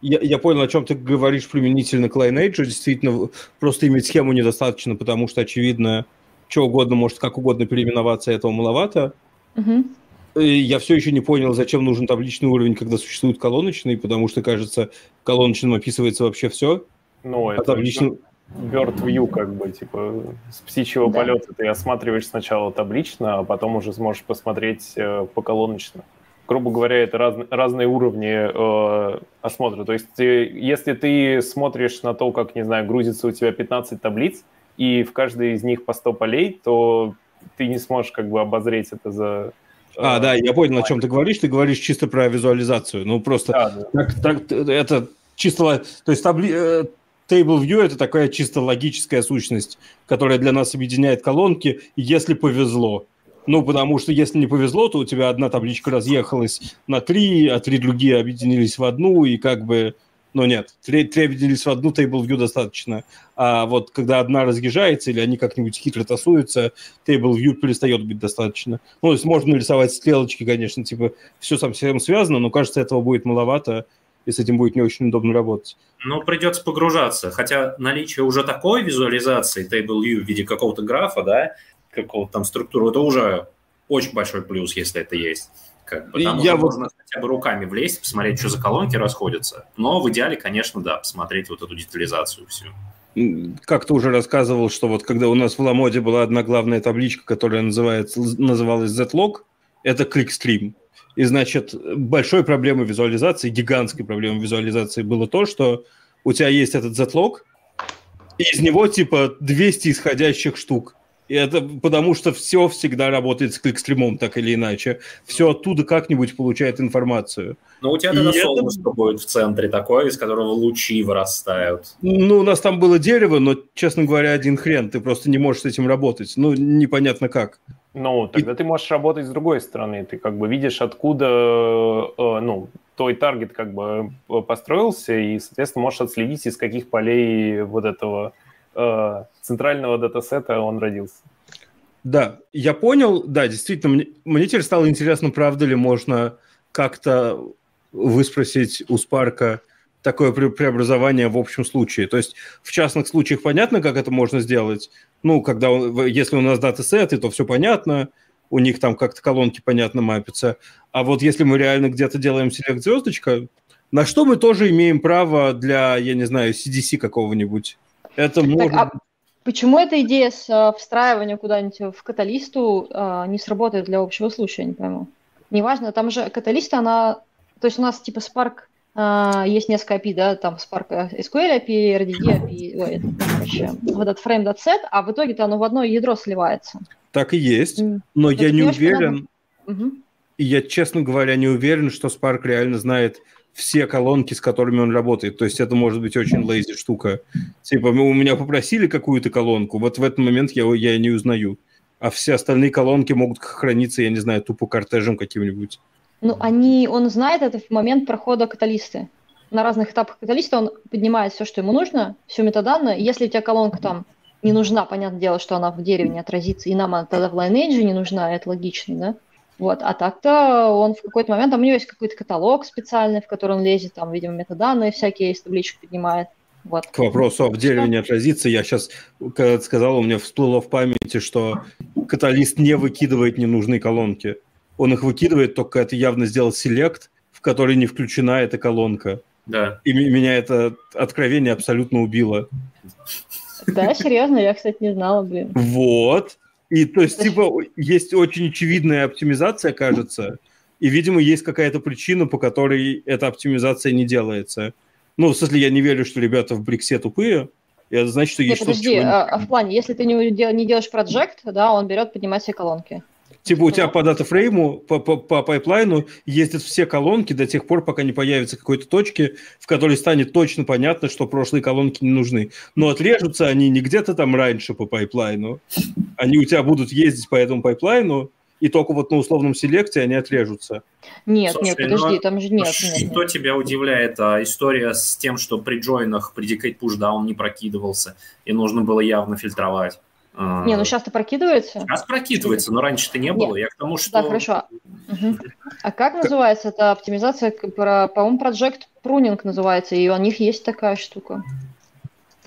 Я, я понял, о чем ты говоришь применительно к Lineage. Действительно, просто иметь схему недостаточно, потому что, очевидно, что угодно может как угодно переименоваться, этого маловато. Угу. Я все еще не понял, зачем нужен табличный уровень, когда существует колоночный, потому что, кажется, колоночным описывается вообще все. Ну, а это табличный... Bird View, как бы, типа, с птичьего да. полета ты осматриваешь сначала таблично, а потом уже сможешь посмотреть э, по колоночно. Грубо говоря, это раз, разные уровни э, осмотра. То есть, э, если ты смотришь на то, как, не знаю, грузится у тебя 15 таблиц, и в каждой из них по 100 полей, то ты не сможешь как бы обозреть это за а, да, я понял, о чем ты говоришь. Ты говоришь чисто про визуализацию. Ну, просто да, да. Так, так, это чисто... То есть табли... Table View – это такая чисто логическая сущность, которая для нас объединяет колонки, если повезло. Ну, потому что если не повезло, то у тебя одна табличка разъехалась на три, а три другие объединились в одну, и как бы но нет, три, три объединились в одну Table View достаточно. А вот когда одна разъезжается или они как-нибудь хитро тасуются, Table View перестает быть достаточно. Ну, то есть можно нарисовать стрелочки, конечно, типа все совсем связано, но кажется, этого будет маловато, и с этим будет не очень удобно работать. Ну, придется погружаться. Хотя наличие уже такой визуализации Table View в виде какого-то графа, да, какого-то там структуры, это уже очень большой плюс, если это есть. Как бы, там я вот... можно хотя бы руками влезть, посмотреть, что за колонки расходятся. Но в идеале, конечно, да, посмотреть вот эту детализацию всю. Как ты уже рассказывал, что вот когда у нас в Ламоде была одна главная табличка, которая называется, называлась Z-Log, это кликстрим. И, значит, большой проблемой визуализации, гигантской проблемой визуализации было то, что у тебя есть этот Z-Log, и из него типа 200 исходящих штук. И это потому что все всегда работает с кликстримом, так или иначе. Все оттуда как-нибудь получает информацию. Ну, у тебя тогда и солнышко это... будет в центре такое, из которого лучи вырастают. Ну, у нас там было дерево, но, честно говоря, один хрен. Ты просто не можешь с этим работать. Ну, непонятно как. Ну, тогда и... ты можешь работать с другой стороны. Ты как бы видишь, откуда, э, ну, твой таргет как бы э, построился, и, соответственно, можешь отследить, из каких полей вот этого э, центрального датасета он родился. Да, я понял, да, действительно, мне, мне теперь стало интересно, правда ли можно как-то выспросить у Спарка такое пре преобразование в общем случае. То есть в частных случаях понятно, как это можно сделать. Ну, когда, если у нас датасеты, то все понятно. у них там как-то колонки понятно мапятся. А вот если мы реально где-то делаем селект звездочка, на что мы тоже имеем право для, я не знаю, CDC какого-нибудь? Это Так, может... а почему эта идея с э, встраиванием куда-нибудь в каталисту э, не сработает для общего случая, я не пойму. Неважно, там же каталиста, она... То есть у нас типа Spark, э, есть несколько API, да, там Spark э, SQL API, RDD API, ой, это, короче, вот этот frame.set, а в итоге-то оно в одно ядро сливается. Так и есть, М. но Ну, я не уверен, и я, честно говоря, не уверен, что Spark реально знает все колонки, с которыми он работает. То есть это может быть очень лейзи штука. Типа, мы- у меня попросили какую-то колонку, вот в этот момент я, я не узнаю. А все остальные колонки могут храниться, я не знаю, тупо кортежем каким-нибудь. Ну, они, он знает это в момент прохода каталисты. На разных этапах каталиста он поднимает все, что ему нужно, всю метаданную. Если у тебя колонка там не нужна, понятное дело, что она в дереве не отразится, и нам она тогда в Lineage не нужна, это логично, да? Вот, а так-то он в какой-то момент, там у него есть какой-то каталог специальный, в который он лезет, там, видимо, метаданные всякие из табличек поднимает. Вот. К вопросу, а в дереве не отразится, я сейчас, когда сказал, у меня всплыло в памяти, что каталист не выкидывает ненужные колонки. Он их выкидывает, только это явно сделал селект, в который не включена эта колонка. Да. И меня это откровение абсолютно убило. Да, серьезно, я, кстати, не знала, блин. Вот. И то есть, типа, есть очень очевидная оптимизация, кажется, и, видимо, есть какая-то причина, по которой эта оптимизация не делается. Ну, в смысле, я не верю, что ребята в Бриксе тупые, и это значит, что Нет, есть что-то, подожди, а, а в плане, если ты не, дел- не делаешь проект, да, он берет, поднимает все колонки. Типа у тебя по датафрейму, по, по, по пайплайну ездят все колонки до тех пор, пока не появится какой-то точки, в которой станет точно понятно, что прошлые колонки не нужны. Но отрежутся они не где-то там раньше по пайплайну. Они у тебя будут ездить по этому пайплайну, и только вот на условном селекте они отрежутся. Нет, Слушай, нет, подожди, ну, там же нет, ш- нет, Что нет. тебя удивляет? А, история с тем, что при джойнах предикейт пушдаун не прокидывался, и нужно было явно фильтровать. А, Не, ну сейчас-то прокидывается. Сейчас прокидывается, но раньше-то не было. Я к тому, что... Да, хорошо. А как называется эта оптимизация? По-моему, Project Pruning называется, и у них есть такая штука.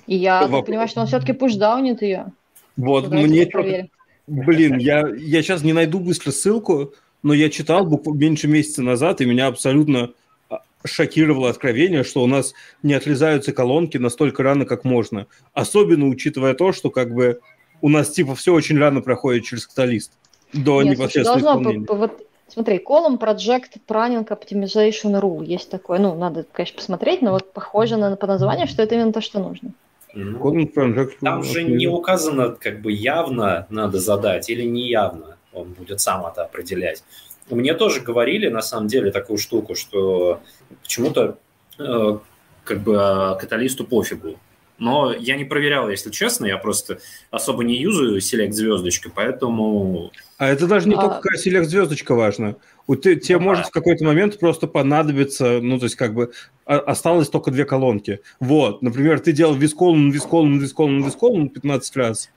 И я Вопрос. понимаю, что он все-таки пушдаунит ее. Вот Ну, мне. Блин, я, я сейчас не найду быстро ссылку, но я читал буквально меньше месяца назад, и меня абсолютно а, шокировало откровение, что у нас не отрезаются колонки настолько рано, как можно. Особенно учитывая то, что как бы у нас типа все очень рано проходит через каталист до Нет, непосредственного должно исполнения. по- по- вот, смотри, колом Project Pruning Optimization Rule есть такое. Ну, надо, конечно, посмотреть, но вот похоже на, по названию, что это именно то, что нужно. Ну, Project Там же не указано, как бы явно надо задать или не явно. Он будет сам это определять. Мне тоже говорили, на самом деле, такую штуку, что почему-то э, как бы э, каталисту пофигу. Но я не проверял, если честно, я просто особо не юзаю селект звездочка, поэтому А это даже не А- то, какая селект звездочка важна. У те, тебе Ага. может в какой-то момент просто понадобиться, ну, то есть как бы а- осталось только две колонки. Вот, например, ты делал висколум, висколум, висколум, висколум 15 раз,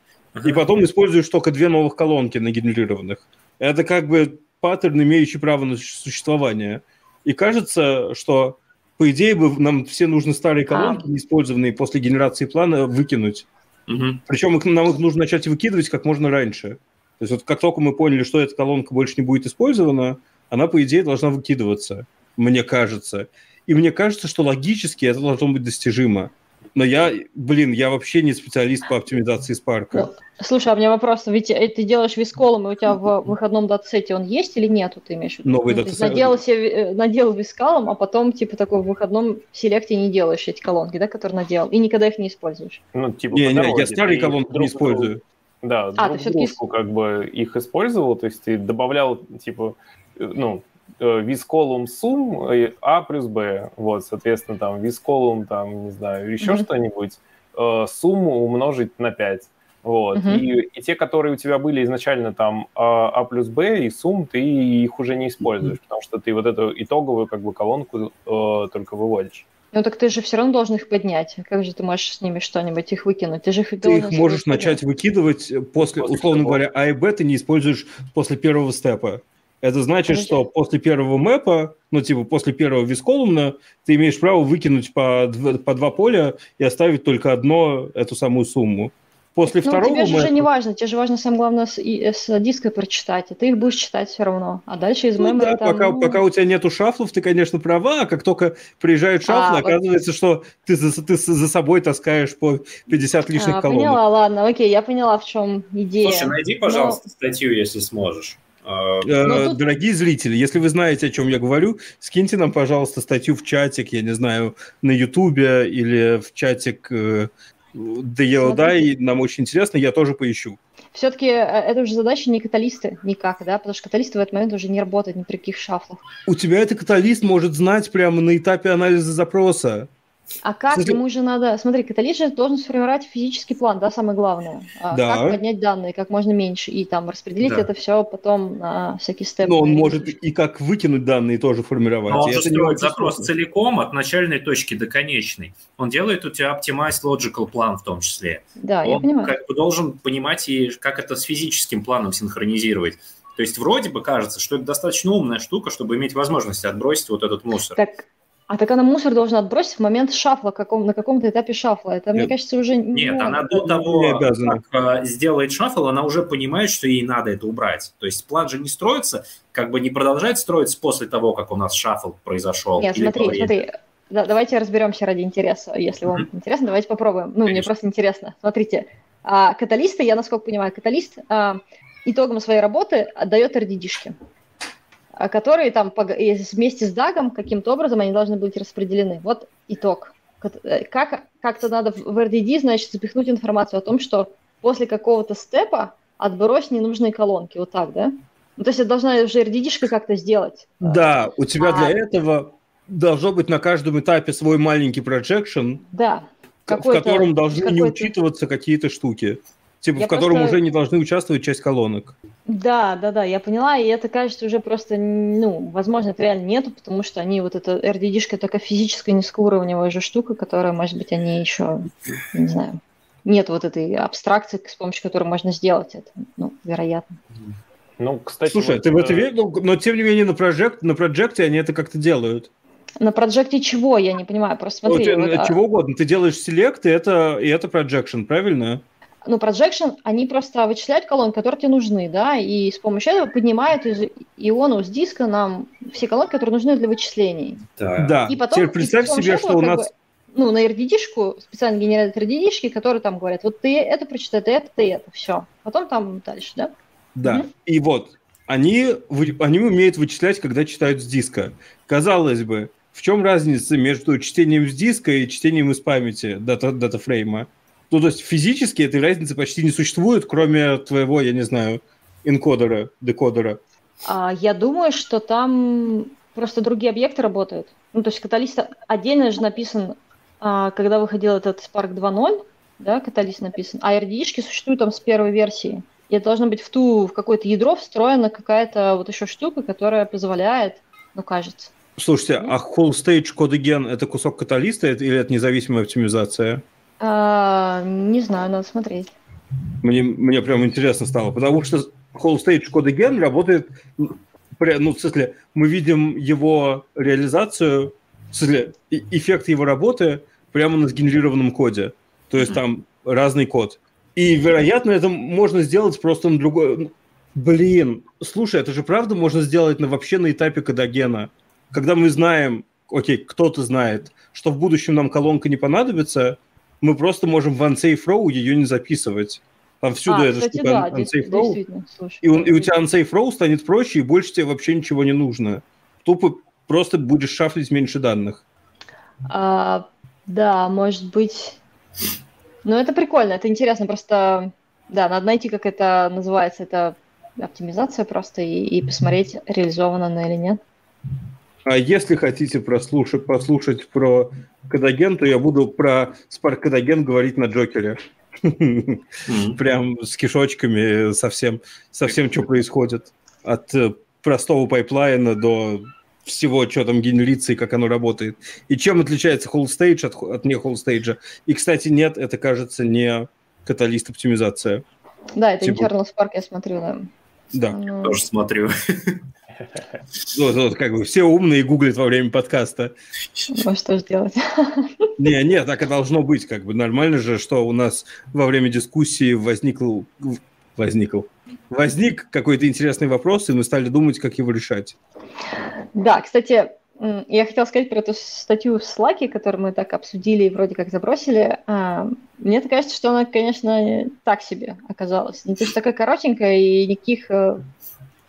и потом используешь только две новых колонки нагенерированных. Это как бы паттерн, имеющий право на су- существование. И кажется, что по идее бы нам все нужны старые колонки, неиспользованные после генерации плана, выкинуть. Мгм. Причем их, нам их нужно начать выкидывать как можно раньше. То есть вот как только мы поняли, что эта колонка больше не будет использована, она, по идее, должна выкидываться, мне кажется. И мне кажется, что логически это должно быть достижимо. Но я, блин, я вообще не специалист по оптимизации спарка. Ну, слушай, а у меня вопрос, ведь э, ты делаешь висколом, и у тебя в выходном датасете он есть или нет, ты имеешь в виду? Новый Ну, датасет. Наделал, себе, э, наделал вискалом, а потом, типа, такой в выходном селекте не делаешь эти колонки, да, которые наделал, и никогда их не используешь. Ну, типа, Не, не, я старые колонки не использую. Да, А, друг ты дружку как бы их использовал, то есть ты добавлял, типа, э, ну, висколум сум э, А плюс Б, вот, соответственно, там, висколум, там, не знаю, еще Мгм. что-нибудь, э, сумму умножить на 5, вот, Мгм. и, и те, которые у тебя были изначально там А, а плюс Б и сум, ты их уже не используешь, потому что ты вот эту итоговую, как бы, колонку э, только выводишь. Ну так ты же все равно должен их поднять. Как же ты можешь с ними что-нибудь их выкинуть? Ты же их Ты их можешь начать выкидывать после, После условно того. говоря, А и Б ты не используешь после первого степа. Это значит, Подожди. что после первого мэпа, ну, типа, после первого висколумна, ты имеешь право выкинуть по, дв- по два поля и оставить только одно, эту самую сумму. После Ну, второго тебе же уже не важно, тебе же важно самое главное с, и- с диска прочитать, и ты их будешь читать все равно. А дальше из Ну мемори да, там, пока, ну, пока у тебя нету шафлов, ты, конечно, права, а как только приезжают шафлы, А, вот. оказывается, что ты за, ты за собой таскаешь по 50 лишних а, колонок. поняла, ладно, окей, я поняла, в чем идея. Слушай, найди, пожалуйста, статью, если сможешь. А, Э, тут- Дорогие зрители, если вы знаете, о чем я говорю, скиньте нам, пожалуйста, статью в чатик, я не знаю, на Ютубе или в чатик э, The Yellow Die. Нам очень интересно, я тоже поищу. Все-таки это уже задача не каталисты никак, да, потому что каталисты в этот момент уже не работают ни при каких шафлах. У тебя это каталист может знать прямо на этапе анализа запроса. А как Кстати- ему же надо... Смотри, каталист же должен сформировать физический план, да, самое главное. А Да. Как поднять данные как можно меньше и там распределить Да. это все потом на всякие степы. Но он может и как выкинуть данные тоже формировать. Но он же строит запрос сложно. целиком от начальной точки до конечной. Он делает у тебя optimized logical план в том числе. Да, я он понимаю. как бы должен понимать и как это с физическим планом синхронизировать. То есть вроде бы кажется, что это достаточно умная штука, чтобы иметь возможность отбросить вот этот мусор. Так, а так она мусор должен отбросить в момент шафла, каком, на каком-то этапе шафла. Это, мне Нет. кажется, уже не Нет, она до того, как э, сделает шаффл, она уже понимает, что ей надо это убрать. То есть план же не строится, как бы не продолжает строиться после того, как у нас шаффл произошел. Нет, смотри, смотри. Да, давайте разберемся ради интереса. Если вам интересно, давайте попробуем. Ну, мне Конечно. просто интересно. Смотрите, а, каталисты, я насколько понимаю, каталист а, итогом своей работы отдает RDD-шки, а, которые там вместе с дагом каким-то образом они должны быть распределены. Вот итог. Э, Как, как-то надо в RDD, значит, запихнуть информацию о том, что после какого-то степа отбрось ненужные колонки. Вот так, да? Ну, то есть это должна уже RDD-шка как-то сделать. Да, у тебя А- для этого должно быть на каждом этапе свой маленький projection, Да. в котором должны не учитываться какие-то штуки. Типа, Я в котором просто- уже не должны участвовать часть колонок. Да, да, да, я поняла, и это кажется уже просто, ну, возможно, это реально нету, потому что они вот эта RDD-шка такая физическая низкоуровневая же штука, которая, может быть, они еще, не знаю, нет вот этой абстракции, с помощью которой можно сделать это, ну, вероятно. Ну, кстати, Слушай, вот, ты в это э, веришь? Ну, но тем не менее на, прожект, на проекте они это как-то делают. На проекте чего, я не понимаю, просто Вот, смотри, э, вот, а, чего угодно. Ты делаешь селект, и это, и это projection, правильно? Ну, projection, они просто вычисляют колонки, которые тебе нужны, да, и с помощью этого поднимают из иону с диска нам все колонки, которые нужны для вычислений. Да. Да. И потом, Теперь и представь помощью себе, этого что у нас... бы, ну, на RDD-шку специально генерируют RDD-шки, которые там говорят, вот ты это прочитай, ты это, ты это, все. Потом там дальше, да? Да. Мгм. И вот, они, они умеют вычислять, когда читают с диска. Казалось бы, в чем разница между чтением с диска и чтением из памяти дата, датафрейма? Ну, то есть физически этой разницы почти не существует, кроме твоего, я не знаю, энкодера, декодера. А, я думаю, что там просто другие объекты работают. Ну, то есть каталист отдельно же написан, а, когда выходил этот Spark 2.0, да, каталист написан, а RDD-шки существуют там с первой версии. И это должно быть в ту, в какое-то ядро встроена какая-то вот еще штука, которая позволяет, ну, кажется. Слушайте, а whole stage кодеген это кусок каталиста или это независимая оптимизация? А, не знаю, надо смотреть. Мне, мне прям интересно стало, потому что whole stage кодеген работает, ну, в смысле, мы видим его реализацию, в смысле, эффект его работы прямо на сгенерированном коде. То есть там разный код. И, вероятно, это можно сделать просто на другой... Блин, слушай, это же правда можно сделать на, вообще на этапе кодогена. Когда мы знаем, окей, кто-то знает, что в будущем нам колонка не понадобится, мы просто можем в unsafe row ее не записывать. Там всюду а, эта кстати, штука да, unsafe row, слушай. и, он, и у тебя unsafe row станет проще, и больше тебе вообще ничего не нужно. Тупо просто будешь шафлить меньше данных. А, да, может быть. Ну, это прикольно, это интересно. Просто, да, надо найти, как это называется. Это оптимизация просто и, и посмотреть, реализовано она или нет. А если хотите прослушать, послушать про кодоген, то я буду про Spark кодоген говорить на Джокере. Прям с кишочками совсем, совсем что происходит. От э, простого пайплайна до всего, что там генерится и как оно работает. И чем отличается stage от, от не stage. И, кстати, нет, это, кажется, не Catalyst оптимизация. Да, это Типа- Internal Spark, я смотрю, да. Да. Ну, Тоже смотрю. Вот, вот, как бы все умные гуглят во время подкаста. Ну, что же делать? Не, не, так и должно быть, как бы нормально же, что у нас во время дискуссии возникл, возникл, возник какой-то интересный вопрос, и мы стали думать, как его решать. Да, кстати, я хотела сказать про эту статью в Slack, которую мы так обсудили и вроде как забросили. А, Мне так кажется, что она, конечно, так себе оказалась. Ну, то есть такая коротенькая и никаких, э,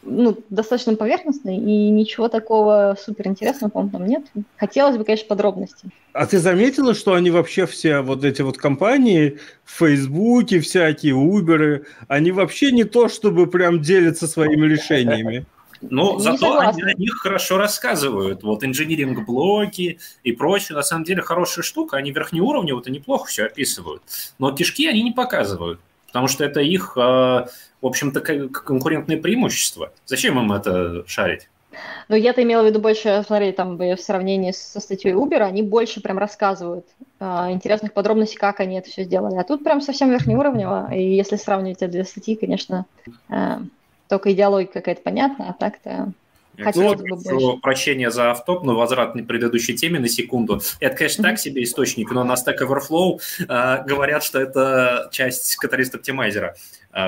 ну, достаточно поверхностной, и ничего такого суперинтересного, по-моему, там нет. Хотелось бы, конечно, подробностей. А ты заметила, что они вообще все вот эти вот компании в Фейсбуке, всякие Уберы, они вообще не то, чтобы прям делятся своими решениями. Но Не зато они согласна. о них хорошо рассказывают. Вот инжиниринг-блоки и прочее, на самом деле, хорошая штука. Они верхнеуровнево это неплохо все описывают. Но кишки они не показывают, потому что это их, э, в общем-то, конкурентное преимущество. Зачем им это шарить? Но я-то имела в виду больше, смотри, там в сравнении со статьей Uber, они больше прям рассказывают а, интересных подробностей, как они это все сделали. А тут прям совсем верхнеуровнево, и если сравнивать эти две статьи, конечно, а, только идеология какая-то понятна, а так-то Я Хотелось бы прошу больше. прощения за автоп, но возврат к предыдущей теме на секунду. Это, конечно, так себе источник, но на Stack Overflow э, говорят, что это часть каталист оптимайзера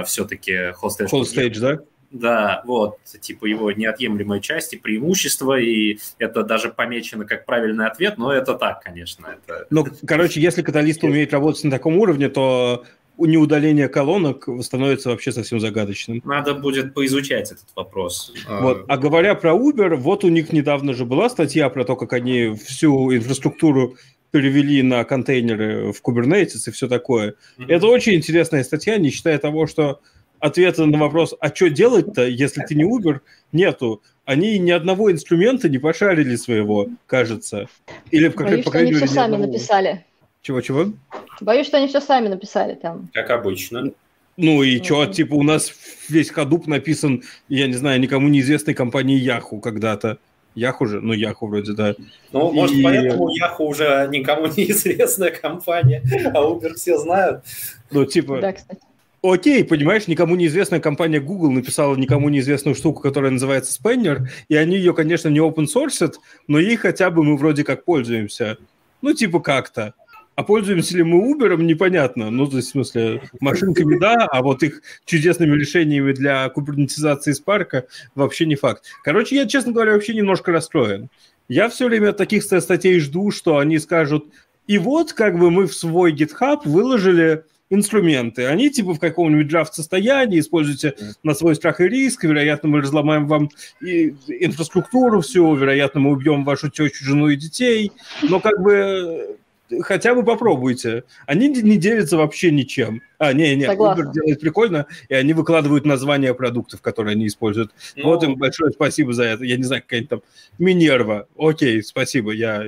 все-таки Hostage. Whole stage, да? Да, вот, типа его неотъемлемой части, преимущества, и это даже помечено как правильный ответ, но это так, конечно. Это... Ну, короче, если каталист умеет работать на таком уровне, то у неудаления колонок становится вообще совсем загадочным. Надо будет поизучать этот вопрос. Вот. А говоря про Uber, вот у них недавно же была статья про то, как они всю инфраструктуру перевели на контейнеры в Kubernetes и все такое. Мгм. Это очень интересная статья, не считая того, что ответа на вопрос, а что делать-то, если ты не Uber, нету. Они ни одного инструмента не пошарили своего, кажется. Или, по, боюсь, по они крайней все мере, ни сами одного. написали. Чего-чего? Боюсь, что они все сами написали там. Как обычно. Ну и что, Мгм. типа у нас весь Hadoop написан, я не знаю, никому неизвестной компанией Yahoo когда-то. Yahoo же? Ну, Yahoo вроде, да. Ну, может, И- поэтому Yahoo уже никому *laughs* неизвестная компания, а Uber все знают. Ну, типа, Да, кстати. окей, понимаешь, никому неизвестная компания Google написала никому неизвестную штуку, которая называется Spanner, и они ее, конечно, не open source, но ей хотя бы мы вроде как пользуемся. Ну, типа как-то. А пользуемся ли мы Uber, непонятно. Ну, то есть, в смысле, машинками да, а вот их чудесными решениями для кубернетизации Spark вообще не факт. Короче, я, честно говоря, вообще немножко расстроен. Я все время от таких ста- статей жду, что они скажут, и вот как бы мы в свой GitHub выложили инструменты. Они типа в каком-нибудь драфт состоянии, используйте на свой страх и риск, вероятно, мы разломаем вам и инфраструктуру всю, вероятно, мы убьем вашу тещу, жену и детей, но как бы хотя бы попробуйте. Они не делятся вообще ничем. А, не, не, Согласна. Uber делает прикольно, и они выкладывают названия продуктов, которые они используют. Ну, Вот им большое спасибо за это. Я не знаю, какая-нибудь там Минерва. Окей, спасибо, я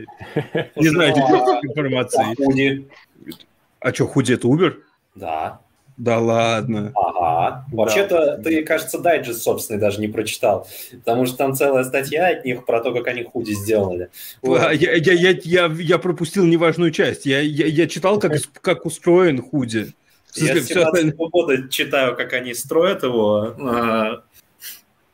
не знаю этих информации. а. А что, худи это Uber? Да. Да ладно. Ага. Вообще-то, ты, кажется, дайджест собственный даже не прочитал, потому что там целая статья от них про то, как они худи сделали. Вот. Я, я, я, я, я пропустил неважную часть. Я, я, я читал, как, как устроен худи. Я с всё остальное- 17 года читаю, как они строят его. а,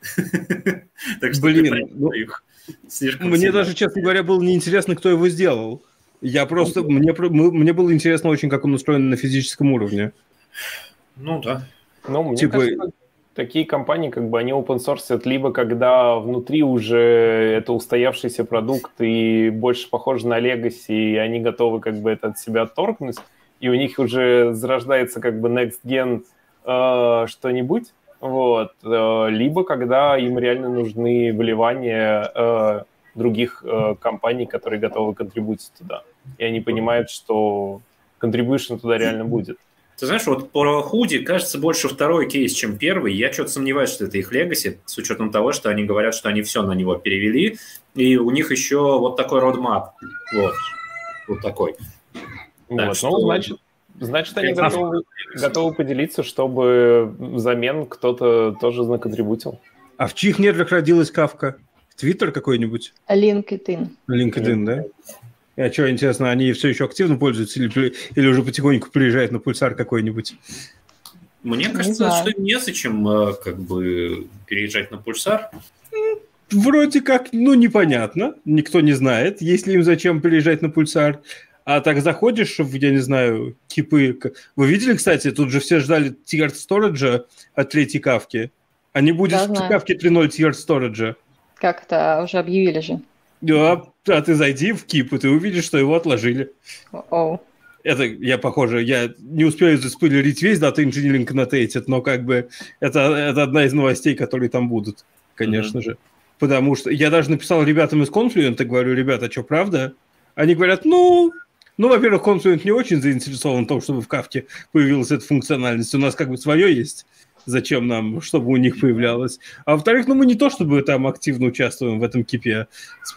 *laughs* Так что Блин, ну, их слишком Мне даже, честно говоря, было неинтересно, кто его сделал. Я просто... Мне, мне было интересно очень, как он устроен на физическом уровне. Ну да. Ну, мне Типа- кажется, такие компании, как бы, они open source либо когда внутри уже это устоявшийся продукт и больше похож на Legacy, и они готовы как бы это от себя отторгнуть, и у них уже зарождается как бы next gen э, что-нибудь, вот, э, либо когда им реально нужны вливания э, других э, компаний, которые готовы контрибутить туда. И они понимают, что contribution туда реально будет. Ты знаешь, вот про худи кажется больше второй кейс, чем первый. Я что-то сомневаюсь, что это их легаси, с учетом того, что они говорят, что они все на него перевели, и у них еще вот такой родмап. Вот. Вот такой. Так Вот, что- ну, значит, значит, они готовы, готовы поделиться, чтобы взамен кто-то тоже наконтрибутил. А в чьих недрах родилась Кавка? Твиттер какой-нибудь? LinkedIn. LinkedIn, да? А что, интересно, они все еще активно пользуются или, или уже потихоньку приезжают на пульсар какой-нибудь? Мне Не кажется, знаю. что незачем э, как бы переезжать на пульсар. вроде как, ну, непонятно, никто не знает, если им зачем приезжать на пульсар. А так заходишь в, я не знаю, кипы. Вы видели, кстати, тут же все ждали Tiered Storage от третьей кавки. А не будет Да, в кавке 3.0 Tiered Storage. Как это уже объявили же. Да, а ты зайди в кип, и ты увидишь, что его отложили. Оу. Это я, похоже, я не успею заспойлерить весь дата инжиниринг annotated, но как бы это, это одна из новостей, которые там будут, конечно же. Потому что я даже написал ребятам из Confluent, и говорю, ребята, что, правда? Они говорят, ну, ну, во-первых, Confluent не очень заинтересован в том, чтобы в Кавке появилась эта функциональность. У нас как бы свое есть. Зачем нам, чтобы у них появлялось? А во-вторых, ну мы не то, чтобы там активно участвуем в этом кипе.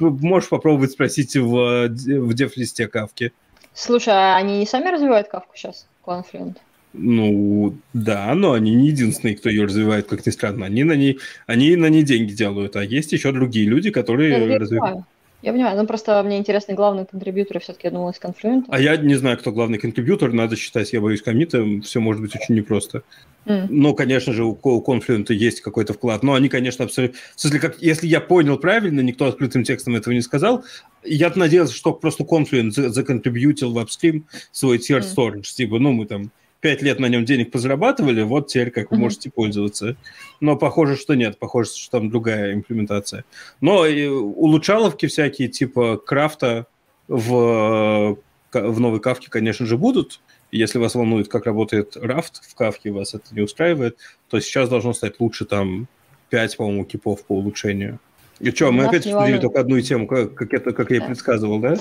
Можешь попробовать спросить в, э, в деф-листе Кавки. Слушай, а они не сами развивают кавку сейчас, Confluent? Ну, да, но они не единственные, кто ее развивает, как ни странно. Они на ней, они на ней деньги делают, а есть еще другие люди, которые я развивают. Я понимаю, ну просто мне интересны главные контрибьюторы все-таки, я думала, из Confluent. А я не знаю, кто главный контрибьютор, надо считать, я боюсь комита, все может быть очень непросто. М. Ну, конечно же, у Confluent есть какой-то вклад, но они, конечно, абсолютно... В смысле, как, если я понял правильно, никто открытым текстом этого не сказал, я надеялся, что просто Confluent за- законтрибьютил в апстрим свой tier Мгм. storage. Типа, ну, мы там пять лет на нем денег позарабатывали, вот теперь как вы можете пользоваться. Но похоже, что нет, похоже, что там другая имплементация. Но и улучшаловки всякие, типа крафта в, в новой кавке, конечно же, будут. Если вас волнует, как работает рафт в кавке, вас это не устраивает, то сейчас должно стать лучше там 5, по-моему, кипов по улучшению. И что, мы Нас опять обсудили только одну тему, как, как, это, как я и предсказывал, да?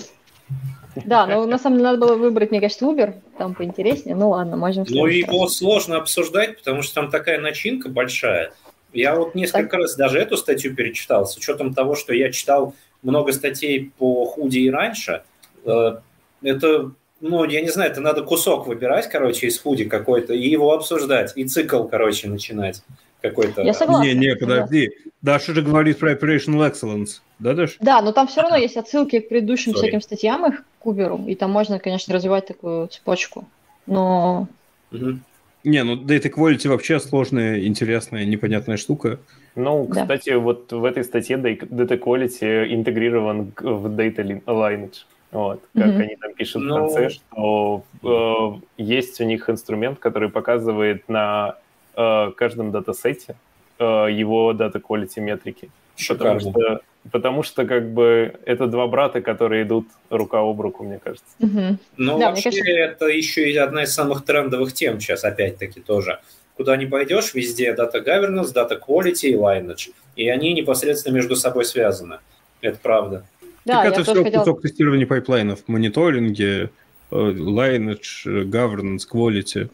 Да, но на самом деле надо было выбрать, мне кажется, Uber, там поинтереснее. Ну ладно, можем Ну, его сложно обсуждать, потому что там такая начинка большая. Я вот несколько раз даже эту статью перечитал, с учетом того, что я читал много статей по худи и раньше. Э, Это, ну, я не знаю, это надо кусок выбирать, короче, из худи какой-то, и его обсуждать, и цикл, короче, начинать какой-то. Я согласна. Не, не, подожди. Даша же говорит про Operational Excellence, да, Даш? Да, но там все равно есть отсылки к предыдущим Sorry. всяким статьям их к Uber, и там можно, конечно, развивать такую цепочку. Но Мгм. Не, ну Data Quality вообще сложная, интересная, непонятная штука. Ну, Да. кстати, вот в этой статье Data Quality интегрирован в Data Lin- Lineage. Вот, как Мгм. они там пишут Ну. в конце, что э, есть у них инструмент, который показывает на э, каждом датасете э, его Data Quality метрики. Потому что, потому что как бы это два брата, которые идут рука об руку, мне кажется. мгм. Ну, Да, вообще, кажется- это еще и одна из самых трендовых тем сейчас, опять-таки, тоже. Куда не пойдешь, везде Data Governance, Data Quality и Lineage. И они непосредственно между собой связаны. Это правда. да, так я это тоже все хотела... кусок тестирования пайплайнов, мониторинге, э, lineage, э, governance, quality.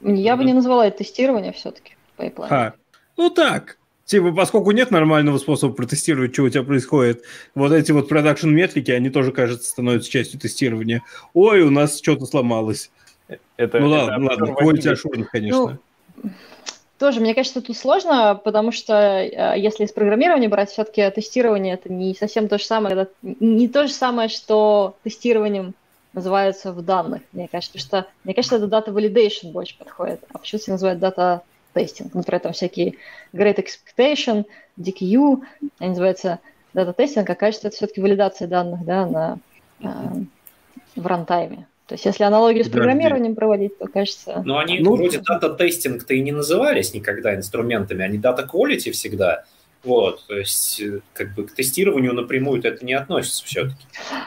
Я бы не назвала это тестирование все-таки. Пайплайн. А, ну так. Типа, поскольку нет нормального способа протестировать, что у тебя происходит, вот эти вот production метрики, они тоже, кажется, становятся частью тестирования. Ой, у нас что-то сломалось. Это, ну это ладно, ладно, quality assurance, конечно. Тоже, мне кажется, тут сложно, потому что э, если из программирования брать, все-таки тестирование это не совсем то же самое, не то же самое, что тестированием называется в данных, мне кажется, что, мне кажется, это data validation больше подходит, а почему-то называют data testing, например, там всякие great expectation, DQ, они называются data testing, а кажется, это все-таки валидация данных, да, на, э, в рантайме. То есть, если аналогию с программированием проводить, то кажется... Но они Ну- вроде data testing-то и не назывались никогда инструментами, они data quality всегда. Вот, то есть, э, как бы к тестированию напрямую это не относится все-таки.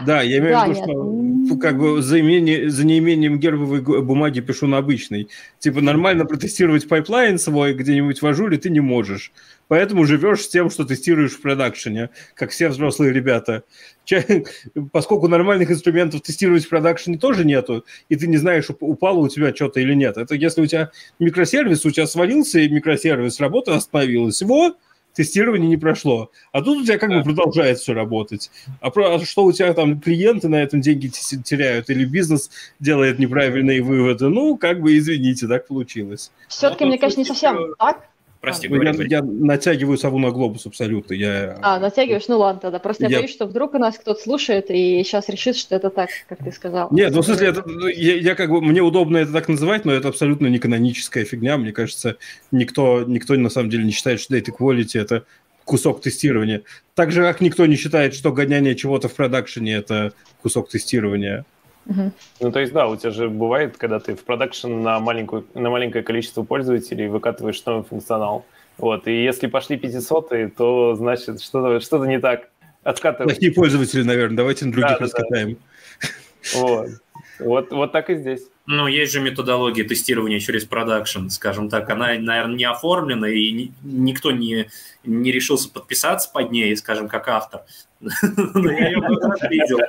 Да, я имею Да, в виду, нет. что как бы за, имение- за неимением гербовой бумаги пишу на обычной. Типа нормально протестировать пайплайн свой где-нибудь в Azure ты не можешь. Поэтому живешь с тем, что тестируешь в продакшене, как все взрослые ребята. Ча- *laughs* Поскольку нормальных инструментов тестировать в продакшене тоже нету, и ты не знаешь, уп- упало у тебя что-то или нет. Это если у тебя микросервис, у тебя свалился и микросервис, работа остановилась. Во, тестирование не прошло. А тут у тебя как бы продолжает все работать. А про, а что у тебя там клиенты на этом деньги те- теряют или бизнес делает неправильные выводы? Ну, как бы извините, так получилось. Все-таки, Ну, мне кажется, не совсем так. Прости, Ну, говори, я, говори. я натягиваю сову на глобус абсолютно. Я, А, натягиваешь? Ну ладно тогда. Просто я, Я- боюсь, что вдруг у нас кто-то слушает и сейчас решит, что это так, как ты сказал. Нет, ну в смысле, это, ну, я, я как бы, мне удобно это так называть, но это абсолютно не каноническая фигня. Мне кажется, никто, никто на самом деле не считает, что data quality это кусок тестирования. Так же, как никто не считает, что гоняние чего-то в продакшене – это кусок тестирования. Угу. Ну, то есть, да, у тебя же бывает, когда ты в продакшн на, маленькую, на маленькое количество пользователей выкатываешь новый функционал. Вот, и если пошли 500, то значит что-то что не так. Откатывать. Плохие пользователи, наверное, давайте на других да, раскатаем. Да. Вот. вот. Вот так и здесь. Ну, есть же методология тестирования через продакшн, скажем так. Она, наверное, не оформлена, и никто не, не решился подписаться под ней, скажем, как автор. *laughs* Но я ее видел.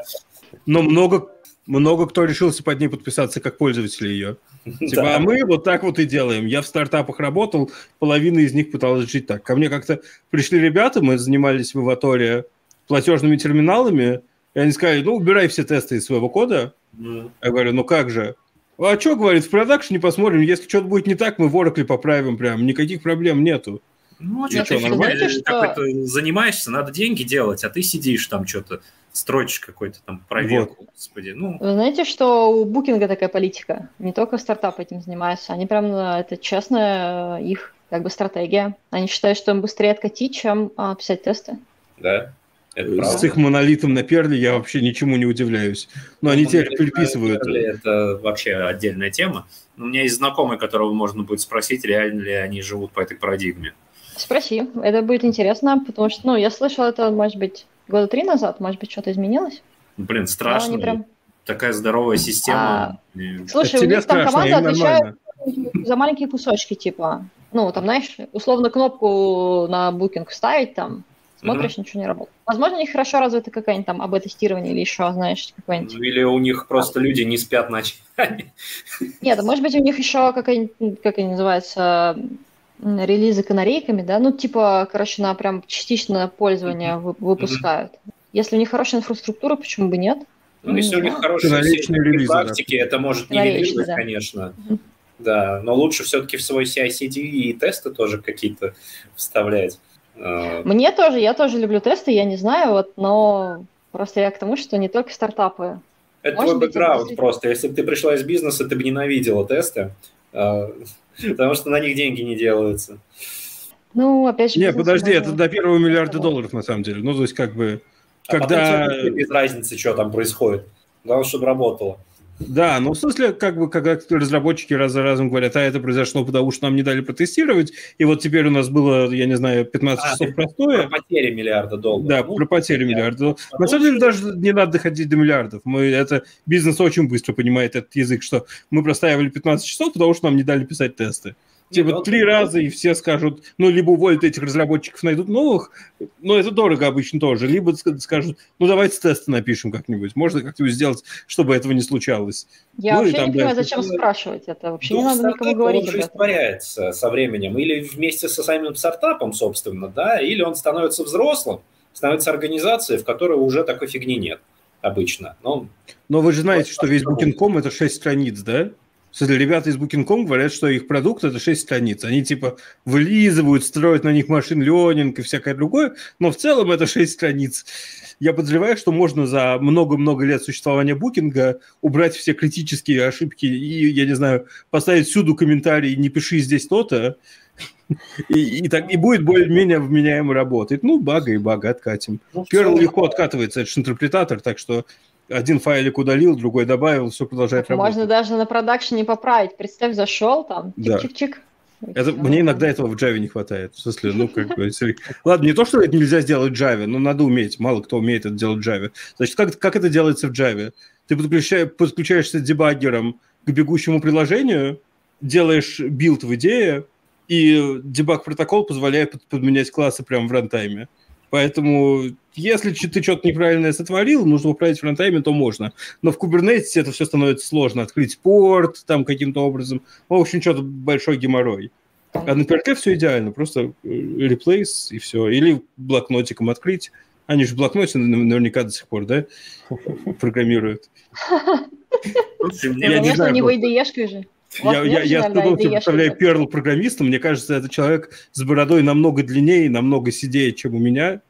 Но много много кто решился под ней подписаться как пользователи ее. *laughs* Типа, да. а мы вот так вот и делаем. Я в стартапах работал, половина из них пыталась жить так. Ко мне как-то пришли ребята, мы занимались в Иваторе платежными терминалами, и они сказали, ну, убирай все тесты из своего кода. Mm. Я говорю, ну как же? А что, говорит, в продакшне посмотрим, если что-то будет не так, мы в Oracle поправим прям, никаких проблем нету. Ну, а что, ты знаете, что... занимаешься, надо деньги делать, а ты сидишь там что-то строчишь какой-то там проверку, вот. господи. Ну. Вы знаете, что у Букинга такая политика? Не только стартапы этим занимаются, они прям, э, это честная э, их как бы стратегия. Они считают, что им быстрее откатить, чем а, писать тесты. Да, это С их монолитом на перле я вообще ничему не удивляюсь. Но они теперь приписывают. Это вообще отдельная тема. У меня есть знакомые, которого можно будет спросить, реально ли они живут по этой парадигме. Спроси, это будет интересно, потому что, ну, я слышал это, может быть, года три назад, может быть, что-то изменилось. Ну, блин, страшно. Прям... Такая здоровая система. А... Слушай, у них там команда отвечает за маленькие кусочки, типа, ну, там, знаешь, условно кнопку на букинг ставить там, смотришь, mm-hmm. ничего не работает. Возможно, у них хорошо развита какая-нибудь там АБ-тестирование или еще, знаешь, какое-нибудь. Или у них просто а. люди не спят ночами. Нет, может быть, у них еще какая-нибудь, как они называются, релизы канарейками, да, ну, типа, короче, на прям частичное пользование выпускают. Если у них хорошая инфраструктура, почему бы нет? Ну, если у них хорошие релизы, практики, да. это может не нивелировать, да. конечно. Угу. Да, но лучше все-таки в свой CI-CD и тесты тоже какие-то вставлять. А. Мне тоже, я тоже люблю тесты, я не знаю, вот, но просто я к тому, что не только стартапы. Это Может твой бэкграунд просто. Если бы ты пришла из бизнеса, ты бы ненавидела тесты. Потому что на них деньги не делаются. Ну, опять же... Не, подожди, это до первого миллиарда долларов, на самом деле. Ну, то есть, как бы, а когда... без разницы, что там происходит. Главное, чтобы работало. Да, ну в смысле, как бы, когда разработчики раз за разом говорят, а это произошло, потому что нам не дали протестировать, и вот теперь у нас было, я не знаю, 15 а, часов простое. Про потери миллиарда долларов. Да, ну, про потери миллиарда долларов. На самом деле даже не надо доходить до миллиардов. Мы, это, бизнес очень быстро понимает этот язык, что мы простаивали 15 часов, потому что нам не дали писать тесты. Типа три раза, и все скажут, ну, либо уволят этих разработчиков, найдут новых, но это дорого обычно тоже, либо скажут, ну, давайте тесты напишем как-нибудь. Можно как-нибудь сделать, чтобы этого не случалось. Я ну, вообще там, не понимаю, да, зачем спрашивать это. Вообще не надо никому говорить. Он уже испаряется со временем. Или вместе со самим стартапом, собственно, да, или он становится взрослым, становится организацией, в которой уже такой фигни нет обычно. Но, но вы же знаете, что весь Booking.com это 6 страниц, да? Кстати, ребята из Booking.com говорят, что их продукт – это 6 страниц. Они типа вылизывают, строят на них машин ленинг и всякое другое, но в целом это 6 страниц. Я подозреваю, что можно за много-много лет существования букинга убрать все критические ошибки и, я не знаю, поставить всюду комментарий «не пиши здесь то-то», и, и, так, и будет более-менее вменяемо работать. Ну, бага и бага откатим. Ну, Перл легко откатывается, это же интерпретатор, так что один файлик удалил, другой добавил, все продолжает Можно работать. Можно даже на продакшене поправить. Представь, зашел там, чик-чик-чик. Это, мне иногда этого в Java не хватает. В смысле, ну, как бы... Ладно, не то, что это нельзя сделать в Java, но надо уметь. Мало кто умеет это делать в Java. Значит, как, как это делается в Java? Ты подключаешь, подключаешься дебаггером к бегущему приложению, делаешь билд в идее, и дебаг-протокол позволяет подменять классы прямо в рантайме. Поэтому, если ты что-то неправильное сотворил, нужно править в рантайме, то можно. Но в Kubernetes это все становится сложно. Открыть порт там каким-то образом. В общем, что-то большой геморрой. А на PHP все идеально. Просто э, replace и все. Или блокнотиком открыть. Они же в блокноте наверняка до сих пор, да, *laughs* программируют. Я не знаю. не VDE же. Я, я, я с представляю Перл программистом. Мне кажется, это человек с бородой намного длиннее, намного сидее, чем у меня,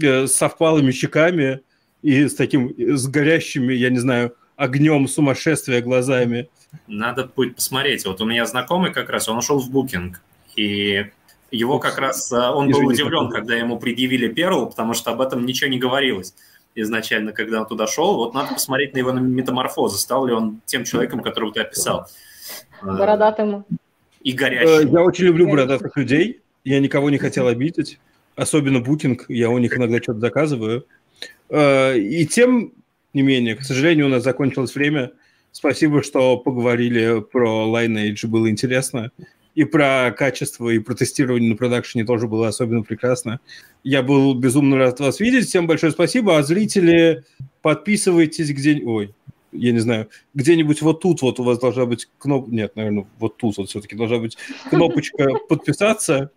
э, с совпалыми щеками и с таким, с горящими, я не знаю, огнем сумасшествия глазами. Надо будет посмотреть. Вот у меня знакомый как раз, он ушел в букинг. И Его как раз, э, он был Извините, удивлен, пожалуйста. когда ему предъявили Перл, потому что об этом ничего не говорилось изначально, когда он туда шел. Вот надо посмотреть на его метаморфозы, стал ли он тем человеком, которого ты описал. Э, Бородатым. И Э, горящим. Я очень люблю бородатых людей. Я никого не хотел обидеть. Особенно букинг. Я у них иногда что-то заказываю. Э, И тем не менее, к сожалению, у нас закончилось время. Спасибо, что поговорили про Lineage. Было интересно. И про качество, и про тестирование на продакшене тоже было особенно прекрасно. Я был безумно рад вас видеть. Всем большое спасибо. А зрители, подписывайтесь где... Ой, я не знаю, где-нибудь вот тут вот у вас должна быть кнопка... Нет, наверное, вот тут вот все-таки должна быть кнопочка *laughs* подписаться.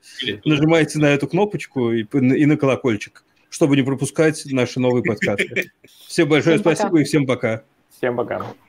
Нажимайте на эту кнопочку и, и на колокольчик, чтобы не пропускать наши новые подкасты. Всем большое Всем пока. спасибо и всем пока. Всем пока.